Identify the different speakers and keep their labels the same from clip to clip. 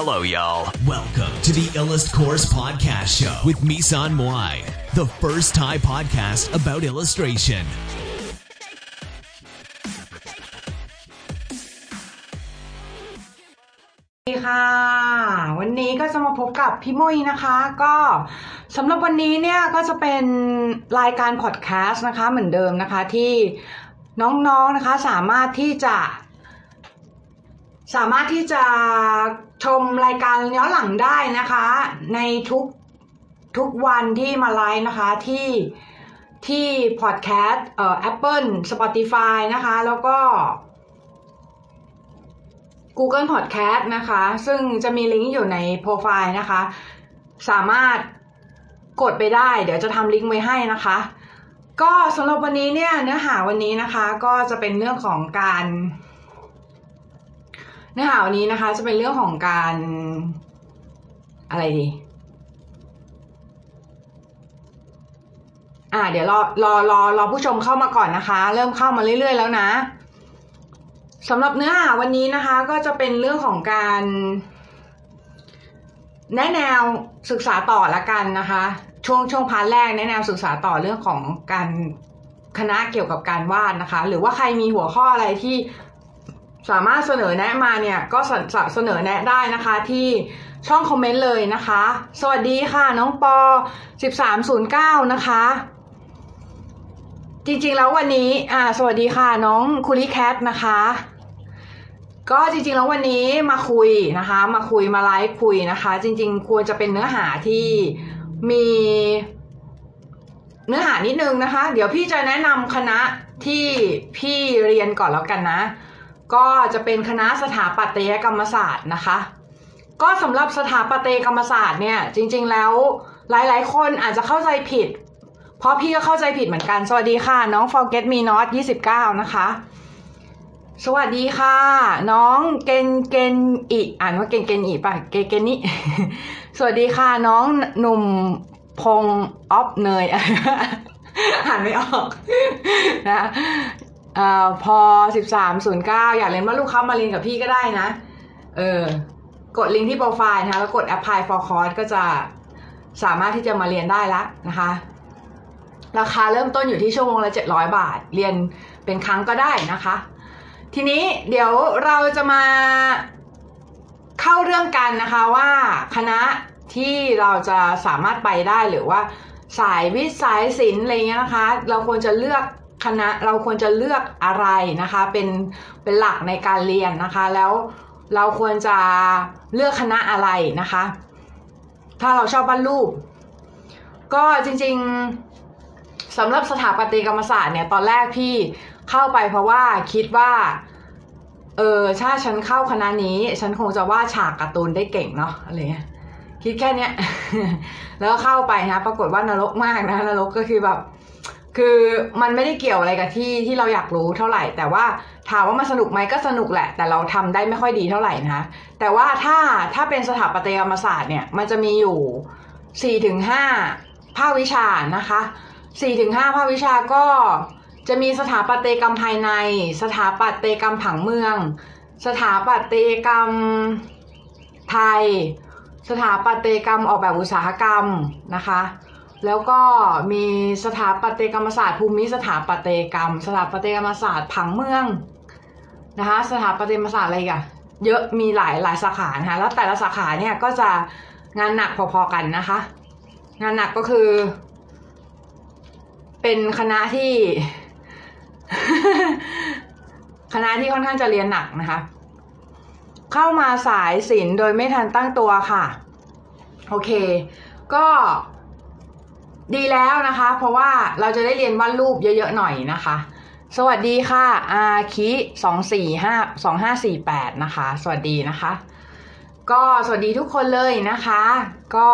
Speaker 1: Hello, y'all. Welcome to the Illust Course Podcast Show with Misan Moai, the first Thai podcast about illustration.
Speaker 2: สวัสดีค่ะ วันนี้ก็จะมาพบกับพี่มุ้ยนะคะ ก็สำหรับวันนี้เนี่ยก็จะเป็นรายการพอดแคสต์นะคะ เหมือนเดิมนะคะที่น้องๆนะคะสามารถที่จะ สามารถที่จะ ชมรายการย้อนหลังได้นะคะ ในทุกทุกวันที่มาไลฟ์นะคะที่ที่พอดแคสต์เอ่อ Apple Spotify นะคะ แล้วก็ Google Podcast นะคะ ซึ่งจะมีลิงก์อยู่ในโปรไฟล์นะคะ สามารถกดไปได้ เดี๋ยวจะทำลิงก์ไว้ให้นะคะ ก็สำหรับวันนี้เนี่ยเนื้อหาวันนี้นะคะ ก็จะเป็นเรื่องของการ เนื้อหาวันนี้นะคะ จะเป็นเรื่องของการอะไรดี อ่า เดี๋ยวรอรอรอรอผู้ชมเข้ามาก่อนนะคะ เริ่มเข้ามาเรื่อย ๆ แล้วนะสำหรับเนื้อหาวันนี้นะคะ ก็จะเป็นเรื่องของการ แนะแนวศึกษาต่อละกันนะคะ ช่วงช่วงพาร์ทแรกแนะแนวศึกษาต่อเรื่องของการคณะเกี่ยวกับการวาดนะคะ หรือว่าใครมีหัวข้ออะไรที่ สามารถเสนอแนะมาเนี่ยก็เสนอแนะได้นะคะที่ช่องคอมเมนต์เลยนะคะ สวัสดีค่ะ น้องปอ 1309 นะคะ จริงๆแล้ววันนี้อ่าสวัสดีค่ะน้องคุริแคทนะคะ ก็จริงๆแล้ววันนี้มาคุยนะคะ มาคุยมาไลฟ์คุยนะคะ จริงๆ ควรจะเป็นเนื้อหาที่มีเนื้อหานิดนึงนะคะ เดี๋ยวพี่จะแนะนำคณะที่พี่เรียนก่อนแล้วกันนะ ก็จะเป็นคณะสถาปัตยกรรมศาสตร์นะคะ ก็สำหรับสถาปัตยกรรมศาสตร์เนี่ยจริง ๆ แล้วหลาย ๆ คนอาจจะเข้าใจผิด เพราะพี่ก็เข้าใจผิดเหมือนกัน สวัสดีค่ะ น้อง forget me not 29 นะคะ สวัสดีค่ะ น้องเกนเกนอีอ่านว่าเกนเกนอีป่ะเกเกนนี่สวัสดีค่ะน้องหนุ่มพงออฟเนยอ่านไม่ออกนะ อ่อพอสิบสามศูนย์เก้าอยากเรียนว่าลูกค้ามาเรียนกับพี่ก็ได้นะ เออกดลิงก์ที่โปรไฟล์นะคะแล้วกด apply for course ก็จะสามารถที่จะมาเรียนได้ละนะคะ ราคาเริ่มต้นอยู่ที่ชั่วโมงละ 700 บาท เรียนเป็นครั้งก็ได้นะคะ ทีนี้เดี๋ยวเราจะมาเข้าเรื่องกันนะคะว่าคณะที่เราจะสามารถไปได้หรือว่าสายวิทย์สายศิลป์อะไรเงี้ยนะคะ เราควรจะเลือก คณะเราควรจะเลือกอะไรนะคะ เป็นเป็นหลักในการเรียนนะคะ แล้วเราควรจะเลือกคณะอะไรนะคะ ถ้าเราชอบวาดรูป ก็จริงๆสำหรับสถาปัตยกรรมศาสตร์เนี่ยตอนแรกพี่เข้าไปเพราะว่าคิดว่าเออถ้าฉันเข้าคณะนี้ ฉันคงจะวาดฉากการ์ตูนได้เก่งเนาะอะไรเงี้ยคิดแค่เนี้ย แล้วเข้าไปนะ ปรากฏว่านรกมากนะนรกก็คือแบบ คือมันไม่ได้เกี่ยวอะไรกับที่ที่เราอยากรู้เท่าไหร่ แต่ว่าถามว่ามันสนุกไหมก็สนุกแหละ แต่เราทำได้ไม่ค่อยดีเท่าไหร่นะคะแต่ว่าถ้าถ้าเป็นสถาปัตยกรรมศาสตร์เนี่ยมันจะมีอยู่สี่ถึงห้าภาควิชานะคะสี่ถึงห้าภาควิชาก็จะมีสถาปัตยกรรมภายใน สถาปัตยกรรมผังเมือง สถาปัตยกรรมไทย สถาปัตยกรรมออกแบบอุตสาหกรรมนะคะ แล้วก็มีสถาปัตยกรรมศาสตร์ภูมิสถาปัตยกรรม สถาปัตยกรรมศาสตร์ผังเมืองนะคะสถาปัตยกรรมศาสตร์อะไรกันเยอะมีหลายหลายสาขานะคะแล้วแต่ละสาขาเนี่ยก็จะงานหนักพอๆกันนะคะ งานหนักก็คือ เป็นคณะที่ คณะที่ค่อนข้างจะเรียนหนักนะคะ เข้ามาสายศิลป์โดยไม่ทันตั้งตัวค่ะ โอเค ก็ ดีแล้วนะคะ เพราะว่าเราจะได้เรียนวาดรูปเยอะ ๆ หน่อยนะคะ สวัสดีค่ะ อาคิสองสี่ห้าสองห้าสี่แปดนะคะ สวัสดีนะคะ ก็สวัสดีทุกคนเลยนะคะ ก็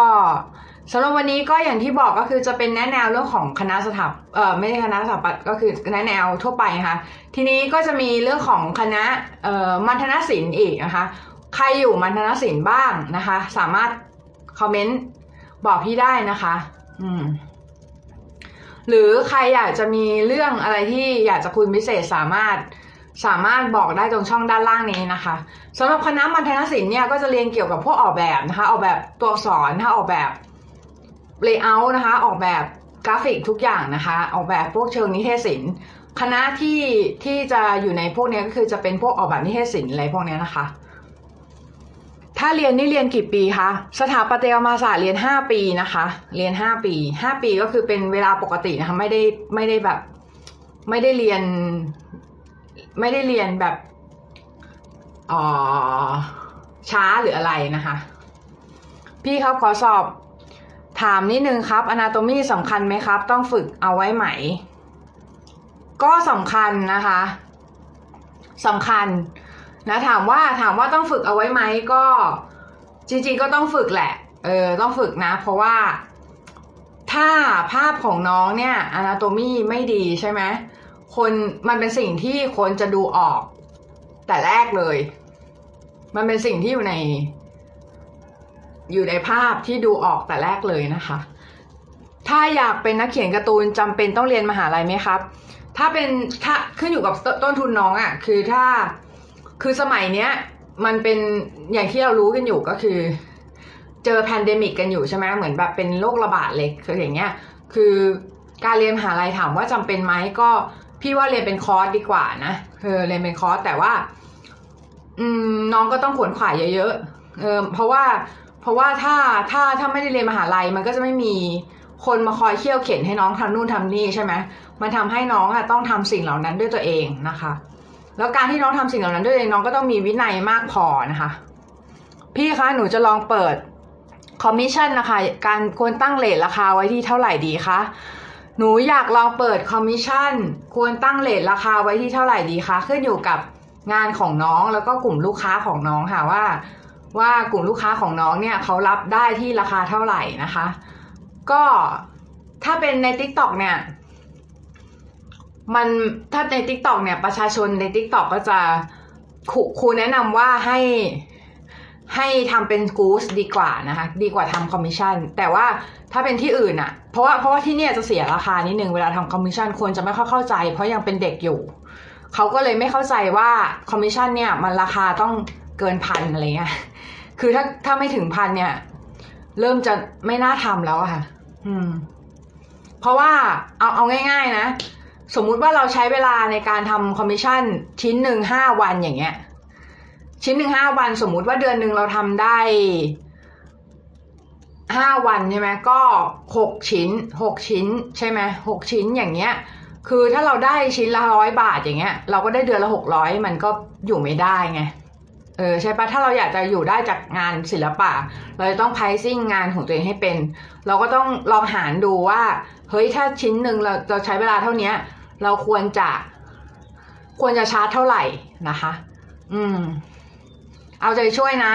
Speaker 2: สำหรับวันนี้ก็อย่างที่บอกก็คือจะเป็นแนะแนวเรื่องของคณะสถาเออไม่ใช่คณะสถาปัตย์ก็คือแนะแนวทั่วไปนะคะทีนี้ก็จะมีเรื่องของคณะเอ่อมัณฑนศิลป์อีกนะคะ ใครอยู่มัณฑนศิลป์บ้างนะคะ สามารถคอมเมนต์บอกพี่ได้นะคะ อืมหรือใครอยากจะมีเรื่องอะไรที่อยากจะคุยพิเศษสามารถสามารถบอกได้ตรงช่องด้านล่างนี้นะคะสำหรับคณะมัณฑนศิลป์เนี่ยก็จะเรียนเกี่ยวกับพวกออกแบบนะคะออกแบบตัวอักษรนะคะออกแบบ layer นะคะ ออกแบบกราฟิกทุกอย่างนะคะ ออกแบบพวกเชิงนิเทศศิลป์คณะที่ที่จะอยู่ในพวกนี้ก็คือจะเป็นพวกออกแบบนิเทศศิลป์อะไรพวกนี้นะคะ ถ้าเรียนนี่เรียนกี่ปีคะ สถาปัตยกรรมศาสตร์เรียนห้าปีนะคะ เรียนห้าปีห้าปีก็คือเป็นเวลาปกตินะคะ ไม่ได้ไม่ได้แบบ ไม่ได้เรียน ไม่ได้เรียนแบบอ๋อช้าหรืออะไรนะคะ พี่ครับขอสอบถามนิดนึงครับอนาโตมีสำคัญไหมครับ ต้องฝึกเอาไว้ไหม ก็สำคัญนะคะสำคัญ นะถามว่าถามว่าต้องฝึกเอาไว้ไหมก็ จริงๆก็ต้องฝึกแหละ เออต้องฝึกนะ เพราะว่าถ้าภาพของน้องเนี่ยอนาโตมีไม่ดีใช่ไหมคนมันเป็นสิ่งที่คนจะดูออก แต่แรกเลย มันเป็นสิ่งที่อยู่ใน อยู่ในภาพที่ดูออกแต่แรกเลยนะคะ ถ้าอยากเป็นนักเขียนการ์ตูนจำเป็นต้องเรียนมหาลัยไหมครับ ถ้าเป็นถ้าขึ้นอยู่กับต้นทุนน้องอะ่ะ คือถ้า คือสมัยเนี้ยมันเป็นอย่างที่เรารู้กันอยู่ก็คือ เจอ pandemic กันอยู่ใช่ไหมเหมือนแบบเป็นโรคระบาดเลยคืออย่างเงี้ยคือการเรียนมหาลัยถามว่าจำเป็นไหมก็พี่ว่าเรียนเป็นคอร์สดีกว่านะเออเรียนเป็นคอร์สแต่ว่า อืมน้องก็ต้องขวนขวายเยอะๆเออเพราะว่า เพราะว่าถ้าถ้าถ้าไม่ได้เรียนมหาลัยมันก็จะไม่มีคนมาคอยเคี่ยวเข็ญให้น้องทำนู่นทำนี่ใช่ไหมมันทำให้น้องอะต้องทำสิ่งเหล่านั้นด้วยตัวเองนะคะ แล้วการที่น้องทำสิ่งเหล่านั้นด้วยเองน้องก็ต้องมีวินัยมากพอนะคะ พี่คะหนูจะลองเปิดคอมมิชชั่นนะคะการควรตั้ง rate ราคาไว้ที่เท่าไหร่ดีคะหนูอยากลองเปิดคอมมิชชั่นควรตั้ง rate ราคาไว้ที่เท่าไหร่ดีคะขึ้นอยู่กับงานของน้องแล้วก็กลุ่มลูกค้าของน้องค่ะว่า ว่ากลุ่มลูกค้าของน้องเนี่ยเขารับได้ที่ราคาเท่าไหร่นะคะ ก็ถ้าเป็นใน TikTok เนี่ย มันถ้าใน TikTok เนี่ยประชาชนใน TikTok ก็จะครูครูแนะนำว่าให้ให้ทำเป็นกูสดีกว่านะคะ ดีกว่าทำคอมมิชชั่น แต่ว่าถ้าเป็นที่อื่นอะเพราะว่าเพราะว่าที่เนี่ยจะเสียราคานิดนึงเวลาทำคอมมิชชั่นคนจะไม่ค่อยเข้าใจ เพราะยังเป็นเด็กอยู่ เขาก็เลยไม่เข้าใจว่าคอมมิชชั่นเนี่ยมันราคาต้องเกินพันอะไรเงี้ยคือถ้าถ้าไม่ถึงพันเนี่ย เริ่มจะไม่น่าทำแล้วอะค่ะ อืม เพราะว่าเอาเอาง่าย ๆ นะ สมมุติว่าเราใช้เวลาในการทำคอมมิชชั่นชิ้นหนึ่งห้าวันอย่างเงี้ย ชิ้นหนึ่งห้าวัน สมมุติว่าเดือนหนึ่งเราทำได้ห้าวันใช่ไหมก็หกชิ้นหกชิ้นใช่ไหมหกชิ้นอย่างเงี้ย คือถ้าเราได้ชิ้นละร้อยบาทอย่างเงี้ย เราก็ได้เดือนละหกร้อยมันก็อยู่ไม่ได้ไงเออใช่ปะถ้าเราอยากจะอยู่ได้จากงานศิลปะ เราจะต้อง pricing งานของตัวเองให้เป็น เราก็ต้องลองหารดูว่า เฮ้ยถ้าชิ้นหนึ่งเราเราใช้เวลาเท่านี้เราควรจะควรจะชาร์จเท่าไหร่นะคะ อืม เอาใจช่วยนะ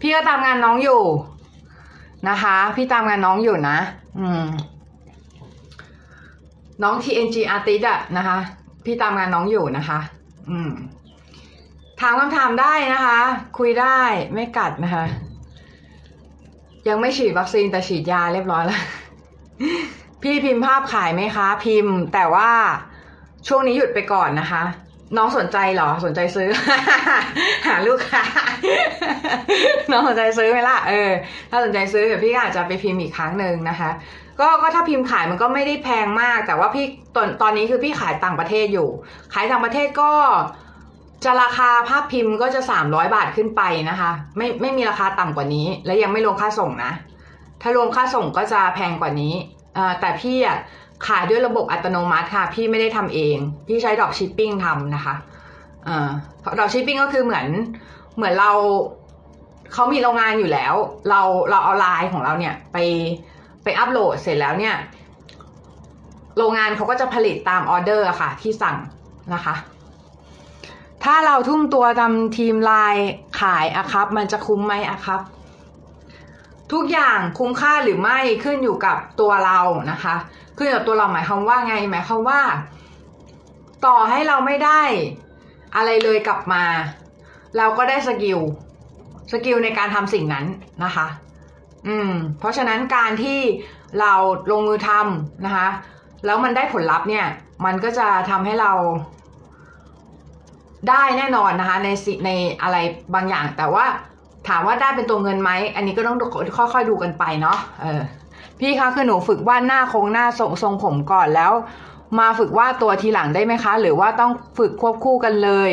Speaker 2: พี่ก็ตามงานน้องอยู่นะคะ พี่ตามงานน้องอยู่นะ อืม น้อง TNG Artist อะนะคะ พี่ตามงานน้องอยู่นะคะ อืม ถามคำถามได้นะคะ คุยได้ไม่กัดนะคะ ยังไม่ฉีดวัคซีนแต่ฉีดยาเรียบร้อยแล้ว พี่พิมพ์ภาพขายไหมคะ พิมพ์ แต่ว่าช่วงนี้หยุดไปก่อนนะคะ น้องสนใจเหรอสนใจซื้อ หาลูกค้าน้องสนใจซื้อไหมล่ะเออ ถ้าสนใจซื้อเดี๋ยวพี่อาจจะไปพิมพ์อีกครั้งหนึ่งนะคะ ก็ก็ถ้าพิมพ์ขายมันก็ไม่ได้แพงมาก แต่ว่าพี่ตอนตอนนี้คือพี่ขายต่างประเทศอยู่ ขายต่างประเทศก็จะราคาภาพพิมพ์ก็จะสามร้อยบาทขึ้นไปนะคะ ไม่ไม่มีราคาต่ำกว่านี้ และยังไม่รวมค่าส่งนะ ถ้ารวมค่าส่งก็จะแพงกว่านี้ แต่พี่อะขายด้วยระบบอัตโนมัติค่ะ พี่ไม่ได้ทำเอง พี่ใช้ดอกชิปปิ้งทำนะคะดอกชิปปิ้งก็คือเหมือนเหมือนเราเขามีโรงงานอยู่แล้ว เราเราเอาไลน์ของเราเนี่ยไปไปอัปโหลดเสร็จแล้วเนี่ย โรงงานเขาก็จะผลิตตามออเดอร์ค่ะ ที่สั่งนะคะ ถ้าเราทุ่มตัวทำธีมไลน์ขายอะครับ มันจะคุ้มไหมอะครับ ทุกอย่างคุ้มค่าหรือไม่ขึ้นอยู่กับตัวเรานะคะขึ้นอยู่กับตัวเราหมายความว่าไงหมายความว่า ต่อให้เราไม่ได้อะไรเลยกลับมา เราก็ได้ skill skill ในการทำสิ่งนั้นนะคะ อืม เพราะฉะนั้นการที่เราลงมือทำนะคะ แล้วมันได้ผลลัพธ์เนี่ย มันก็จะทำให้เราได้แน่นอนนะคะ ในสิในอะไรบางอย่าง แต่ว่า ถามว่าได้เป็นตัวเงินไหม อันนี้ก็ต้องค่อยๆดูกันไปเนาะเออพี่คะคือหนูฝึกวาดหน้าโครงหน้าทรงทรงผมก่อนแล้ว มาฝึกวาดตัวทีหลังได้ไหมคะ หรือว่าต้องฝึกควบคู่กันเลย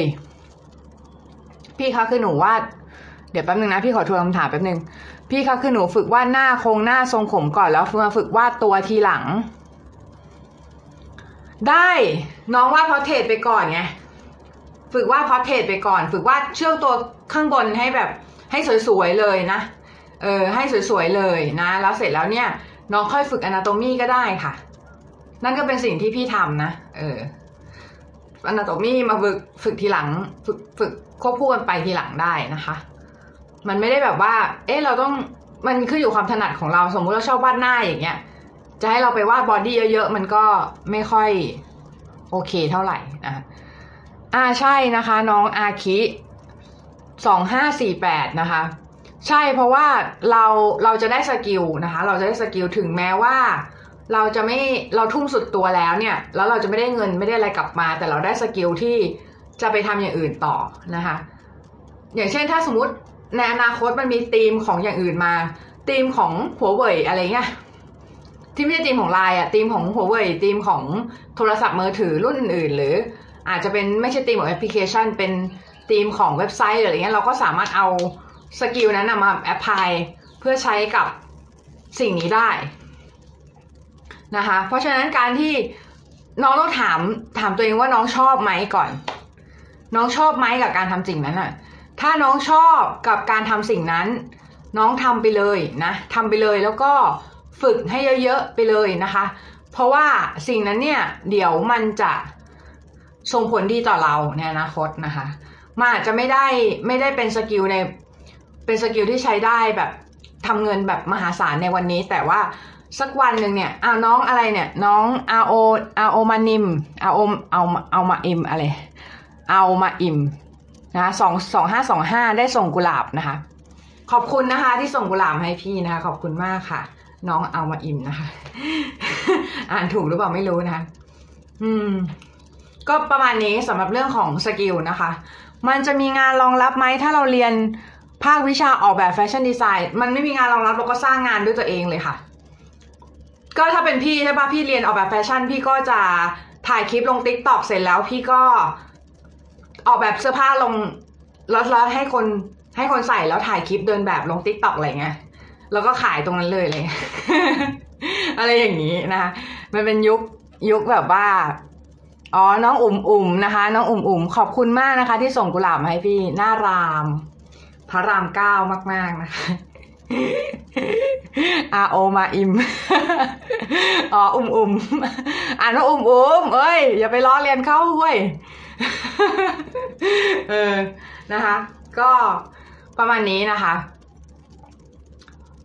Speaker 2: พี่คะคือหนูวาดเดี๋ยวแป๊บนึงนะพี่ขอทวนคำถามแป๊บนึงพี่คะคือหนูฝึกวาดหน้าโครงหน้าทรงผมก่อนแล้วมาฝึกวาดตัวทีหลัง ได้น้องวาดพอเทรตไปก่อนไงฝึกวาดพอเทรตไปก่อน ฝึกวาดเชื่อกตัวข้างบนให้แบบ ให้สวยๆเลยนะ เออให้สวยๆเลยนะ แล้วเสร็จแล้วเนี่ยน้องค่อยฝึกอนาโตมีก็ได้ค่ะ นั่นก็เป็นสิ่งที่พี่ทำนะ เออ anatomy มาฝึกฝึกทีหลัง ฝึกฝึกควบคู่กันไปทีหลังได้นะคะ มันไม่ได้แบบว่า เอ๊ะเราต้องมันขึ้นอยู่ความถนัดของเราสมมุติเราชอบวาดหน้าอย่างเงี้ย จะให้เราไปวาด body เยอะๆมันก็ไม่ค่อยโอเคเท่าไหร่นะอ่าใช่นะคะ น้องอาคิ สองห้าสี่แปดนะคะ ใช่เพราะว่าเราเราจะได้ skill นะคะ เราจะได้ skill ถึงแม้ว่า เราจะไม่เราทุ่มสุดตัวแล้วเนี่ย แล้วเราจะไม่ได้เงินไม่ได้อะไรกลับมา แต่เราได้ skill ที่จะไปทำอย่างอื่นต่อนะคะ อย่างเช่นถ้าสมมติในอนาคตมันมีธีมของอย่างอื่นมาธีมของหัวเว่ยอะไรเงี้ยที่ไม่ใช่ธีมของไลน์อะธีมของหัวเว่ยธีมของโทรศัพท์มือถือรุ่นอื่น ๆ หรืออาจจะเป็นไม่ใช่ธีมของแอปพลิเคชันเป็น ธีมของเว็บไซต์หรืออะไรเงี้ยเราก็สามารถเอา skill นั้นมา applyเพื่อใช้กับสิ่งนี้ได้นะคะเพราะฉะนั้นการที่น้องต้องถามถามตัวเองว่าน้องชอบไหมก่อน น้องชอบไหมกับการทำสิ่งนั้นอะถ้าน้องชอบกับการทำสิ่งนั้น น้องทำไปเลยนะทำไปเลยแล้วก็ฝึกให้เยอะๆไปเลยนะคะ เพราะว่าสิ่งนั้นเนี่ยเดี๋ยวมันจะส่งผลดีต่อเราในอนาคตนะคะ มันอาจจะไม่ได้ไม่ได้เป็นสกิลในเป็นสกิลที่ใช้ได้แบบทำเงินแบบมหาศาลในวันนี้ แต่ว่าสักวันหนึ่งเนี่ยอ้าวน้องอะไรเนี่ย น้อง R O R O มานิม R O เอาเอามาอิมอะไร เอามาอิมนะสองสองห้าสองห้าได้ส่งกุหลาบนะคะ ขอบคุณนะคะ ที่ส่งกุหลาบให้พี่นะคะ ขอบคุณมากค่ะ น้องเอามาอิมนะคะ อ่านถูกหรือเปล่าไม่รู้นะคะ อืม ก็ประมาณนี้สำหรับเรื่องของ skill นะคะ มันจะมีงานรองรับไหมถ้าเราเรียนภาควิชาออกแบบแฟชั่นดีไซน์มันไม่มีงานรองรับเราก็สร้างงานด้วยตัวเองเลยค่ะ ก็ถ้าเป็นพี่ใช่ปะพี่เรียนออกแบบแฟชั่น พี่ก็จะถ่ายคลิปลงติ๊กต็อกเสร็จแล้วพี่ก็ออกแบบเสื้อผ้าลงแล้วให้คนให้คนใส่แล้วถ่ายคลิปเดินแบบลงติ๊กต็อกอะไรเงี้ยแล้วก็ขายตรงนั้นเลยเลย อะไรอย่างนี้นะคะมันเป็นยุคยุคแบบว่า อ๋อ น้องอุ่มอุ่มนะคะ น้องอุ่มอุ่มขอบคุณมากนะคะ ที่ส่งกุหลาบมาให้พี่หน้าราม พระรามเก้ามาก ๆ นะคะอาโอมาอิม อ๋อ อุ่มอุ่มอ่านว่าอุ่มอุ่มเอ้ย อย่าไปล้อเลียนเข้าเว้ย เออ นะคะ ก็ประมาณนี้นะคะ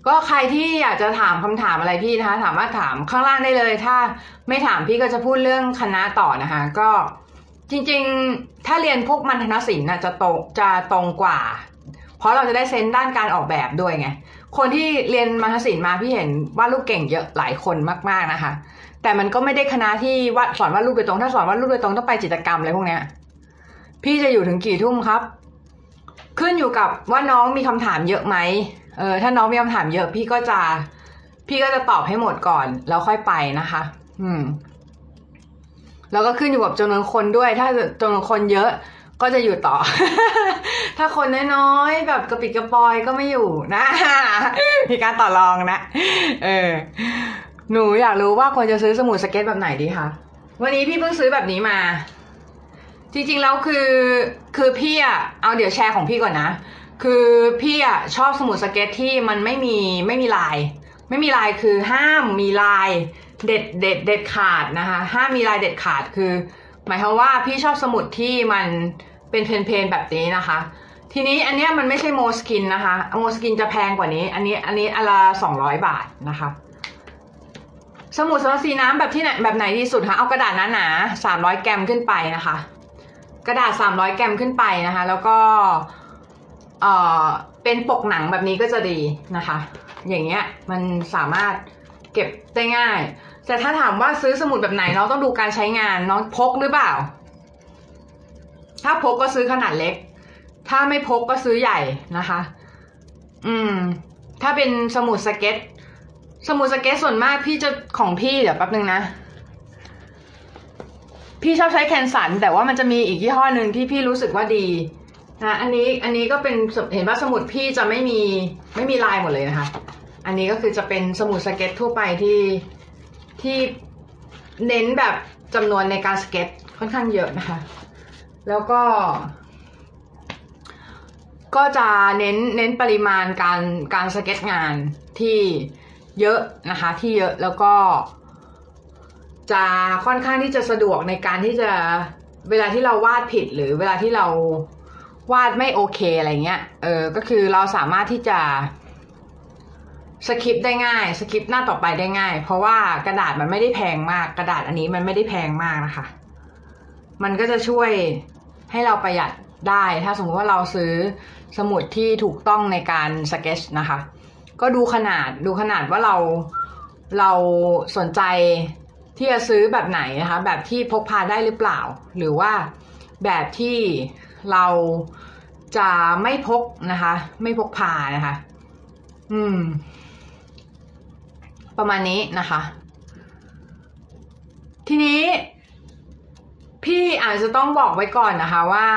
Speaker 2: ก็ใครที่อยากจะถามคำถามอะไรพี่นะคะ สามารถถามข้างล่างได้เลย ถ้าไม่ถามพี่ก็จะพูดเรื่องคณะต่อนะคะ ก็จริงๆ ถ้าเรียนพวกมัณฑนศิลป์น่ะจะตรงจะตรงกว่า เพราะเราจะได้เซนด้านการออกแบบด้วยไง คนที่เรียนมัณฑศิลป์มาพี่เห็นวาดรูปเก่งเยอะหลายคนมากๆนะคะ แต่มันก็ไม่ได้คณะที่วาดสอนวาดรูปโดยตรง ถ้าสอนวาดรูปโดยตรงต้องไปจิตรกรรมอะไรพวกเนี้ย พี่จะอยู่ถึงกี่ทุ่มครับ ขึ้นอยู่กับว่าน้องมีคำถามเยอะไหม เออถ้าน้องมีคำถามเยอะพี่ก็จะ พี่ก็จะตอบให้หมดก่อน แล้วค่อยไปนะคะ อืม แล้วก็ขึ้นอยู่กับจำนวนคนด้วย ถ้าจำนวนคนเยอะก็จะอยู่ต่อ ถ้าคนน้อยๆแบบกระปิดกระปอยก็ไม่อยู่นะ มีการต่อรองนะ เออ หนูอยากรู้ว่าควรจะซื้อสมุดสเก็ตแบบไหนดีคะ วันนี้พี่เพิ่งซื้อแบบนี้มา จริงๆแล้วคือ คือพี่อะเอาเดี๋ยวแชร์ของพี่ก่อนนะ คือพี่อะชอบสมุดสเก็ตที่มันไม่มีไม่มีลาย ไม่มีลายคือห้ามมีลายเด็ดเด็ดเด็ดขาดนะคะห้ามมีลายเด็ดขาดคือ หมายความว่าพี่ชอบสมุดที่มันเป็น plain plain แบบนี้นะคะ ทีนี้อันเนี้ยมันไม่ใช่ Moleskine นะคะ Moleskine จะแพงกว่านี้ อันนี้อันนี้อันละสองร้อยบาทนะคะ สมุดสำหรับสีน้ำแบบที่ไหนแบบไหนที่สุดคะเอากระดาษหนาๆสามร้อยแกรมขึ้นไปนะคะ กระดาษ300แกรมขึ้นไปนะคะ แล้วก็ เอ่อเป็นปกหนังแบบนี้ก็จะดีนะคะ อย่างเงี้ยมันสามารถเก็บได้ง่าย แต่ถ้าถามว่าซื้อสมุดแบบไหนน้องต้องดูการใช้งานน้องพกหรือเปล่า ถ้าพกก็ซื้อขนาดเล็ก ถ้าไม่พกก็ซื้อใหญ่นะคะ อืม ถ้าเป็นสมุดสเก็ต สมุดสเก็ตส่วนมากพี่จะของพี่เดี๋ยวแป๊บนึงนะพี่ชอบใช้ Canson แต่ว่ามันจะมีอีกยี่ห้อหนึ่งที่พี่รู้สึกว่าดี นะอันนี้อันนี้ก็เป็นเห็นว่าสมุดพี่จะไม่มีไม่มีลายหมดเลยนะคะ อันนี้ก็คือจะเป็นสมุดสเก็ตทั่วไปที่ที่เน้นแบบจำนวนในการสเก็ตค่อนข้างเยอะนะคะ แล้วก็ ก็จะเน้นเน้นปริมาณการการสเก็ตงานที่เยอะนะคะ ที่เยอะแล้วก็ จะค่อนข้างที่จะสะดวกในการที่จะเวลาที่เราวาดผิดหรือเวลาที่เรา วาดไม่โอเคอะไรเงี้ย เออ ก็คือเราสามารถที่จะสคริปได้ง่ายสคริปหน้าต่อไปได้ง่าย เพราะว่ากระดาษมันไม่ได้แพงมาก กระดาษอันนี้มันไม่ได้แพงมากนะคะ มันก็จะช่วยให้เราประหยัดได้ ถ้าสมมติว่าเราซื้อสมุดที่ถูกต้องในการสเก็ตนะคะ ก็ดูขนาดดูขนาดว่าเราเราสนใจที่จะซื้อแบบไหนนะคะ แบบที่พกพาได้หรือเปล่า หรือว่าแบบที่ เราจะไม่พกนะคะ ไม่พกพานะคะ อืม ประมาณนี้นะคะ ทีนี้พี่อาจจะต้องบอกไว้ก่อนนะคะว่า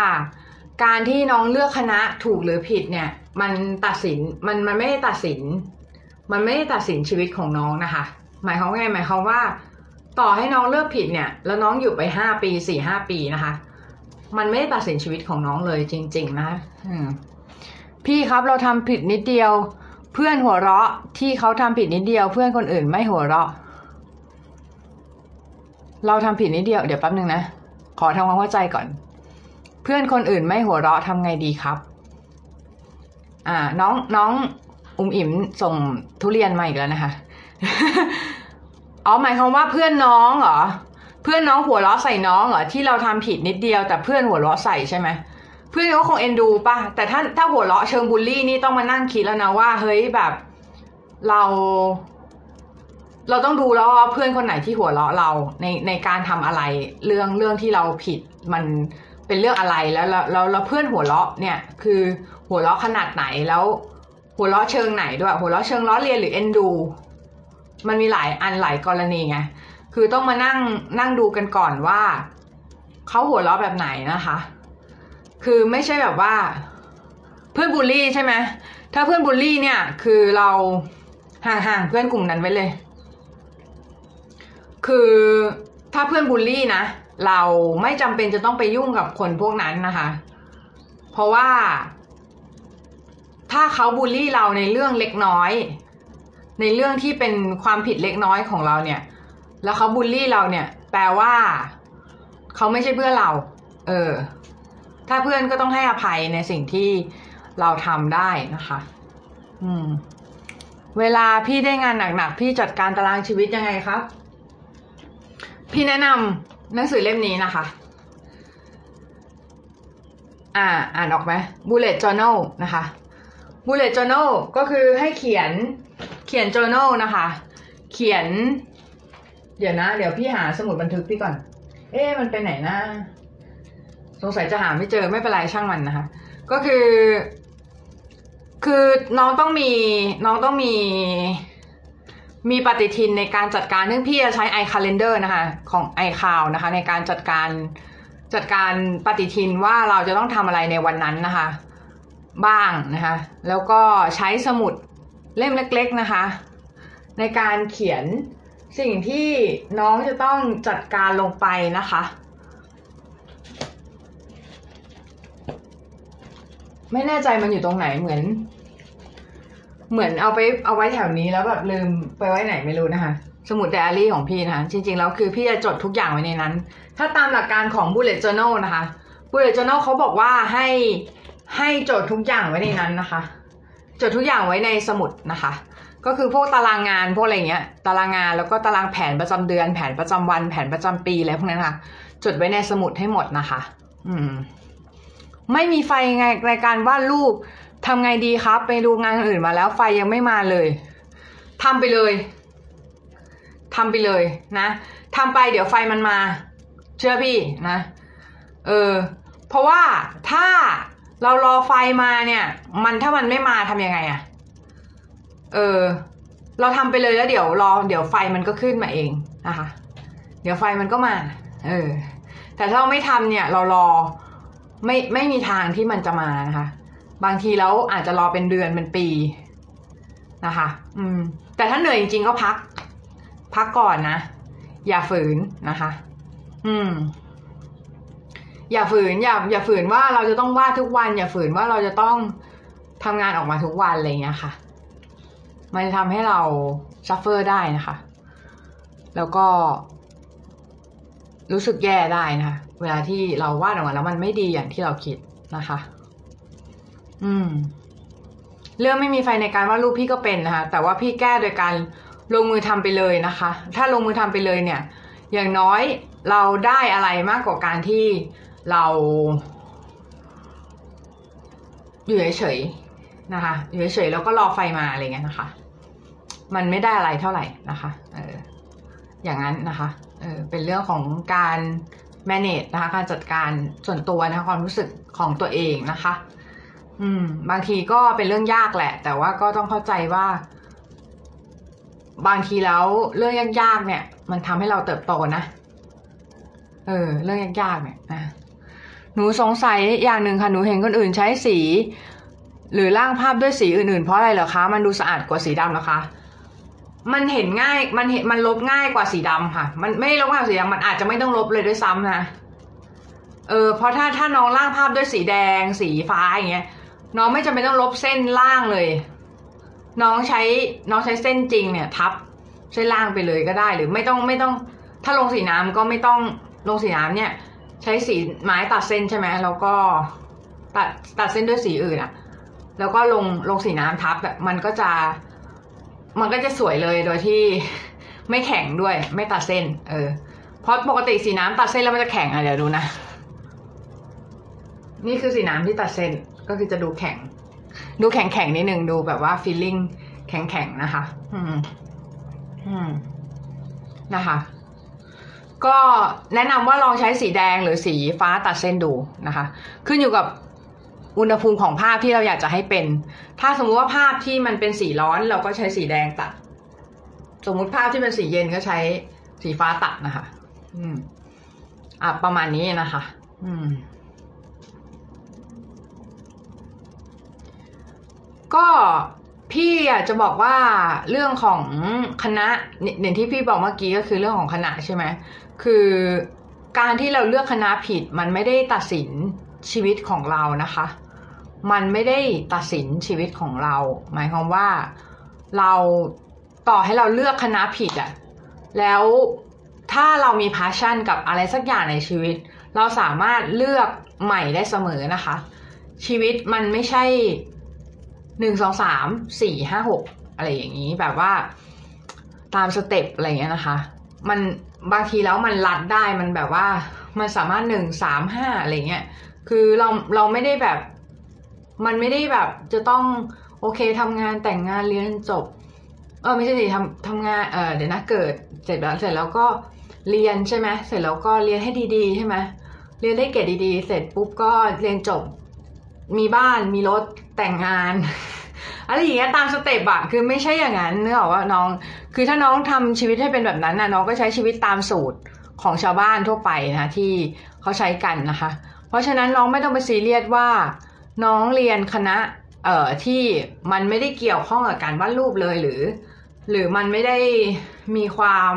Speaker 2: การที่น้องเลือกคณะถูกหรือผิดเนี่ย มันตัดสินมันมันไม่ได้ตัดสิน มันไม่ได้ตัดสินชีวิตของน้องนะคะ หมายความว่าไงหมายความว่า ต่อให้น้องเลือกผิดเนี่ย แล้วน้องอยู่ไปห้าปีสี่ห้าปีนะคะ มันไม่ได้ตัดสินชีวิตของน้องเลยจริง ๆ นะพี่ครับเราทำผิดนิดเดียว เพื่อนหัวเราะที่เขาทำผิดนิดเดียว เพื่อนคนอื่นไม่หัวเราะ เราทำผิดนิดเดียวเดี๋ยวแป๊บนึงนะขอทำความเข้าใจก่อน เพื่อนคนอื่นไม่หัวเราะทำไงดีครับ อ่า น้องน้องอุ้มอิ่มส่งทุเรียนมาอีกแล้วนะคะ อ๋อหมายความว่าเพื่อนน้องเหรอ เพื่อนน้องหัวเราะใส่น้องเหรอที่เราทำผิดนิดเดียว แต่เพื่อนหัวเราะใส่ใช่ไหมเพื่อนก็คงเอ็นดูป่ะแต่ถ้าถ้าหัวเราะเชิงบูลลี่นี่ต้องมานั่งคิดแล้วนะว่า เฮ้ยแบบเรา เราต้องดูแล้วว่าเพื่อนคนไหนที่หัวเราะเราในในการทำอะไรเรื่องเรื่องที่เราผิดมันเป็นเรื่องอะไรแล้วแล้วแล้วแล้วเพื่อนหัวเราะเนี่ย คือหัวเราะขนาดไหนแล้ว หัวเราะเชิงไหนด้วย หัวเราะเชิงล้อเลียนหรือเอ็นดู มันมีหลายอันหลายกรณีไง คือต้องมานั่งนั่งดูกันก่อนว่าเขาหัวเราะแบบไหนนะคะ คือไม่ใช่แบบว่า เพื่อนบูลลี่ใช่ไหมถ้าเพื่อนบูลลี่เนี่ย คือเราห่างๆเพื่อนกลุ่มนั้นไว้เลย คือถ้าเพื่อนบูลลี่นะเราไม่จำเป็นจะต้องไปยุ่งกับคนพวกนั้นนะคะ เพราะว่า ถ้าเขาบูลลี่เราในเรื่องเล็กน้อย ในเรื่องที่เป็นความผิดเล็กน้อยของเราเนี่ย แล้วเขาบูลลี่เราเนี่ย แปลว่าเขาไม่ใช่เพื่อนเรา เออ ถ้าเพื่อนก็ต้องให้อภัยในสิ่งที่เราทำได้นะคะ อืม เวลาพี่ได้งานหนักๆ พี่จัดการตารางชีวิตยังไงครับ พี่แนะนำหนังสือเล่มนี้นะคะ อ่า อ่านออกไหม bullet journal นะคะ bullet journal ก็คือให้เขียนเขียน journal นะคะ เขียน เดี๋ยวนะ เดี๋ยวพี่หาสมุดบันทึกพี่ก่อน เอ๊ะมันไปไหนนะ สงสัยจะหาไม่เจอไม่เป็นไรช่างมันนะคะ ก็คือ คือน้องต้องมีน้องต้องมีมีปฏิทินในการจัดการซึ่องพี่จะใช้ iCalendar นะคะของ iCloud นะคะ ในการจัดการจัดการปฏิทินว่าเราจะต้องทำอะไรในวันนั้นนะคะ บ้างนะคะ แล้วก็ใช้สมุดเล่มเล็ก ๆนะคะ ในการเขียน สิ่งที่น้องจะต้องจัดการลงไปนะคะ ไม่แน่ใจมันอยู่ตรงไหนเหมือน เหมือนเอาไปเอาไว้แถวนี้แล้วแบบลืมไปไว้ไหนไม่รู้นะคะ สมุดไดอารี่ของพี่นะคะ จริงๆแล้วคือพี่จะจดทุกอย่างไว้ในนั้น ถ้าตามหลักการของ bullet journal นะคะ bullet journal เขาบอกว่าให้ให้จดทุกอย่างไว้ในนั้นนะคะ จดทุกอย่างไว้ในสมุดนะคะ ก็คือพวกตารางงานพวกอะไรเงี้ย ตารางงานแล้วก็ตารางแผนประจำเดือน แผนประจำวัน แผนประจำปีอะไรพวกนั้นค่ะจดไว้ในสมุดให้หมดนะคะ อืม ไม่มีไฟไงในการวาดรูปทำไงดีครับ ไปดูงานอื่นมาแล้วไฟยังไม่มาเลยทำไปเลยทำไปเลยนะทำไปเดี๋ยวไฟมันมา เชื่อพี่นะ เออ เพราะว่าถ้าเรารอไฟมาเนี่ย มันถ้ามันไม่มาทำยังไงอะ เออ เราทำไปเลยแล้วเดี๋ยวรอเดี๋ยวไฟมันก็ขึ้นมาเองนะคะ เดี๋ยวไฟมันก็มา เออ แต่ถ้าเราไม่ทำเนี่ย เรารอไม่ไม่มีทางที่มันจะมานะคะ บางทีแล้วอาจจะรอเป็นเดือนเป็นปีนะคะ อืม แต่ถ้าเหนื่อยจริงๆก็พัก พักก่อนนะ อย่าฝืนนะคะ อืม อย่าฝืนอย่าอย่าฝืนว่าเราจะต้องวาดทุกวัน อย่าฝืนว่าเราจะต้องทำงานออกมาทุกวันอะไรเงี้ยค่ะ มันจะทำให้เรา suffer ได้นะคะ แล้วก็ รู้สึกแย่ได้นะคะเวลาที่เราวาดออกมาแล้วมันไม่ดีอย่างที่เราคิดนะคะ อืม เรื่องไม่มีไฟในการวาดรูปพี่ก็เป็นนะคะ แต่ว่าพี่แก้โดยการลงมือทำไปเลยนะคะ ถ้าลงมือทำไปเลยเนี่ย อย่างน้อยเราได้อะไรมากกว่าการที่เรา อยู่เฉยๆนะคะ อยู่เฉยๆแล้วก็รอไฟมาอะไรเงี้ยนะคะ มันไม่ได้อะไรเท่าไหร่นะคะเอออย่างนั้นนะคะเออเป็นเรื่องของการ manage นะคะการจัดการส่วนตัวนะคะความรู้สึกของตัวเองนะคะ อืม บางทีก็เป็นเรื่องยากแหละ แต่ว่าก็ต้องเข้าใจว่า บางทีแล้วเรื่องยากๆเนี่ย มันทำให้เราเติบโตนะเออ เรื่องยากๆเนี่ยนะหนูสงสัยอย่างหนึ่งค่ะหนูเห็นคนอื่นใช้สี หรือร่างภาพด้วยสีอื่นๆ เพราะอะไรเหรอคะ มันดูสะอาดกว่าสีดำเหรอคะ มันเห็นง่าย มันเห็นมันลบง่ายกว่าสีดำค่ะ มันไม่ลบง่ายกว่าสีดำมันอาจจะไม่ต้องลบเลยด้วยซ้ำนะ เออ เพราะถ้าถ้าน้องร่างภาพด้วยสีแดง สีฟ้าอย่างเงี้ย น้องไม่จำเป็นต้องลบเส้นล่างเลย น้องใช้น้องใช้เส้นจริงเนี่ย ทับเส้นล่างไปเลยก็ได้ หรือไม่ต้องไม่ต้อง ถ้าลงสีน้ำก็ไม่ต้องลงสีน้ำเนี่ย ใช้สีไม้ตัดเส้นใช่ไหมแล้วก็ตัดตัดเส้นด้วยสีอื่นอะแล้วก็ลงลงสีน้ำทับแบบมันก็จะ มันก็จะสวยเลยโดยที่ไม่แข็งด้วย ไม่ตัดเส้น เออ เพราะปกติสีน้ำตัดเส้นแล้วมันจะแข็งอะเดี๋ยวดูนะ นี่คือสีน้ำที่ตัดเส้นก็คือจะดูแข็ง ดูแข็งแข็งนิดนึงดูแบบว่าฟีลลิ่งแข็งแข็งนะคะ อืม อืม นะคะ ก็แนะนำว่าลองใช้สีแดงหรือสีฟ้าตัดเส้นดูนะคะ ขึ้นอยู่กับ อุณหภูมิของภาพที่เราอยากจะให้เป็น ถ้าสมมุติว่าภาพที่มันเป็นสีร้อนเราก็ใช้สีแดงตัด สมมุติภาพที่เป็นสีเย็นก็ใช้สีฟ้าตัดนะคะ อืม อะประมาณนี้นะคะ อืม ก็พี่อยากจะบอกว่าเรื่องของคณะอย่างที่พี่บอกเมื่อกี้ก็คือเรื่องของคณะใช่ไหมคือการที่เราเลือกคณะผิดมันไม่ได้ตัดสินชีวิตของเรานะคะ มันไม่ได้ตัดสินชีวิตของเรา หมายความว่าเราต่อให้เราเลือกคณะผิดอะแล้วถ้าเรามีพาชั่นกับอะไรสักอย่างในชีวิต เราสามารถเลือกใหม่ได้เสมอนะคะ ชีวิตมันไม่ใช่หนึ่งสองสามสี่ห้าหกอะไรอย่างนี้แบบว่าตามสเต็ปอะไรอย่างเงี้ยนะคะ มันบางทีแล้วมันลัดได้มันแบบว่ามันสามารถหนึ่งสามห้าอะไรเงี้ยคือเราเราไม่ได้แบบ มันไม่ได้แบบจะต้องโอเคทำงานแต่งงานเรียนจบ เออไม่ใช่สิทำทำงานเออเดี๋ยวนะเกิดเสร็จแล้วเสร็จแล้วก็เรียนใช่ไหมเสร็จแล้วก็เรียนให้ดีๆใช่ไหมเรียนได้เกรดดีๆ เสร็จปุ๊บก็เรียนจบ มีบ้านมีรถแต่งงานอะไรอย่างเงี้ยตามสเต็ปอะคือไม่ใช่อย่างนั้นเนื้ออกว่าน้อง คือถ้าน้องทำชีวิตให้เป็นแบบนั้นนะน้องก็ใช้ชีวิตตามสูตรของชาวบ้านทั่วไปนะที่เขาใช้กันนะคะ เพราะฉะนั้นน้องไม่ต้องไปซีเรียสว่า น้องเรียนคณะเอ่อที่มันไม่ได้เกี่ยวข้องกับการวาดรูปเลยหรือ หรือมันไม่ได้มีความ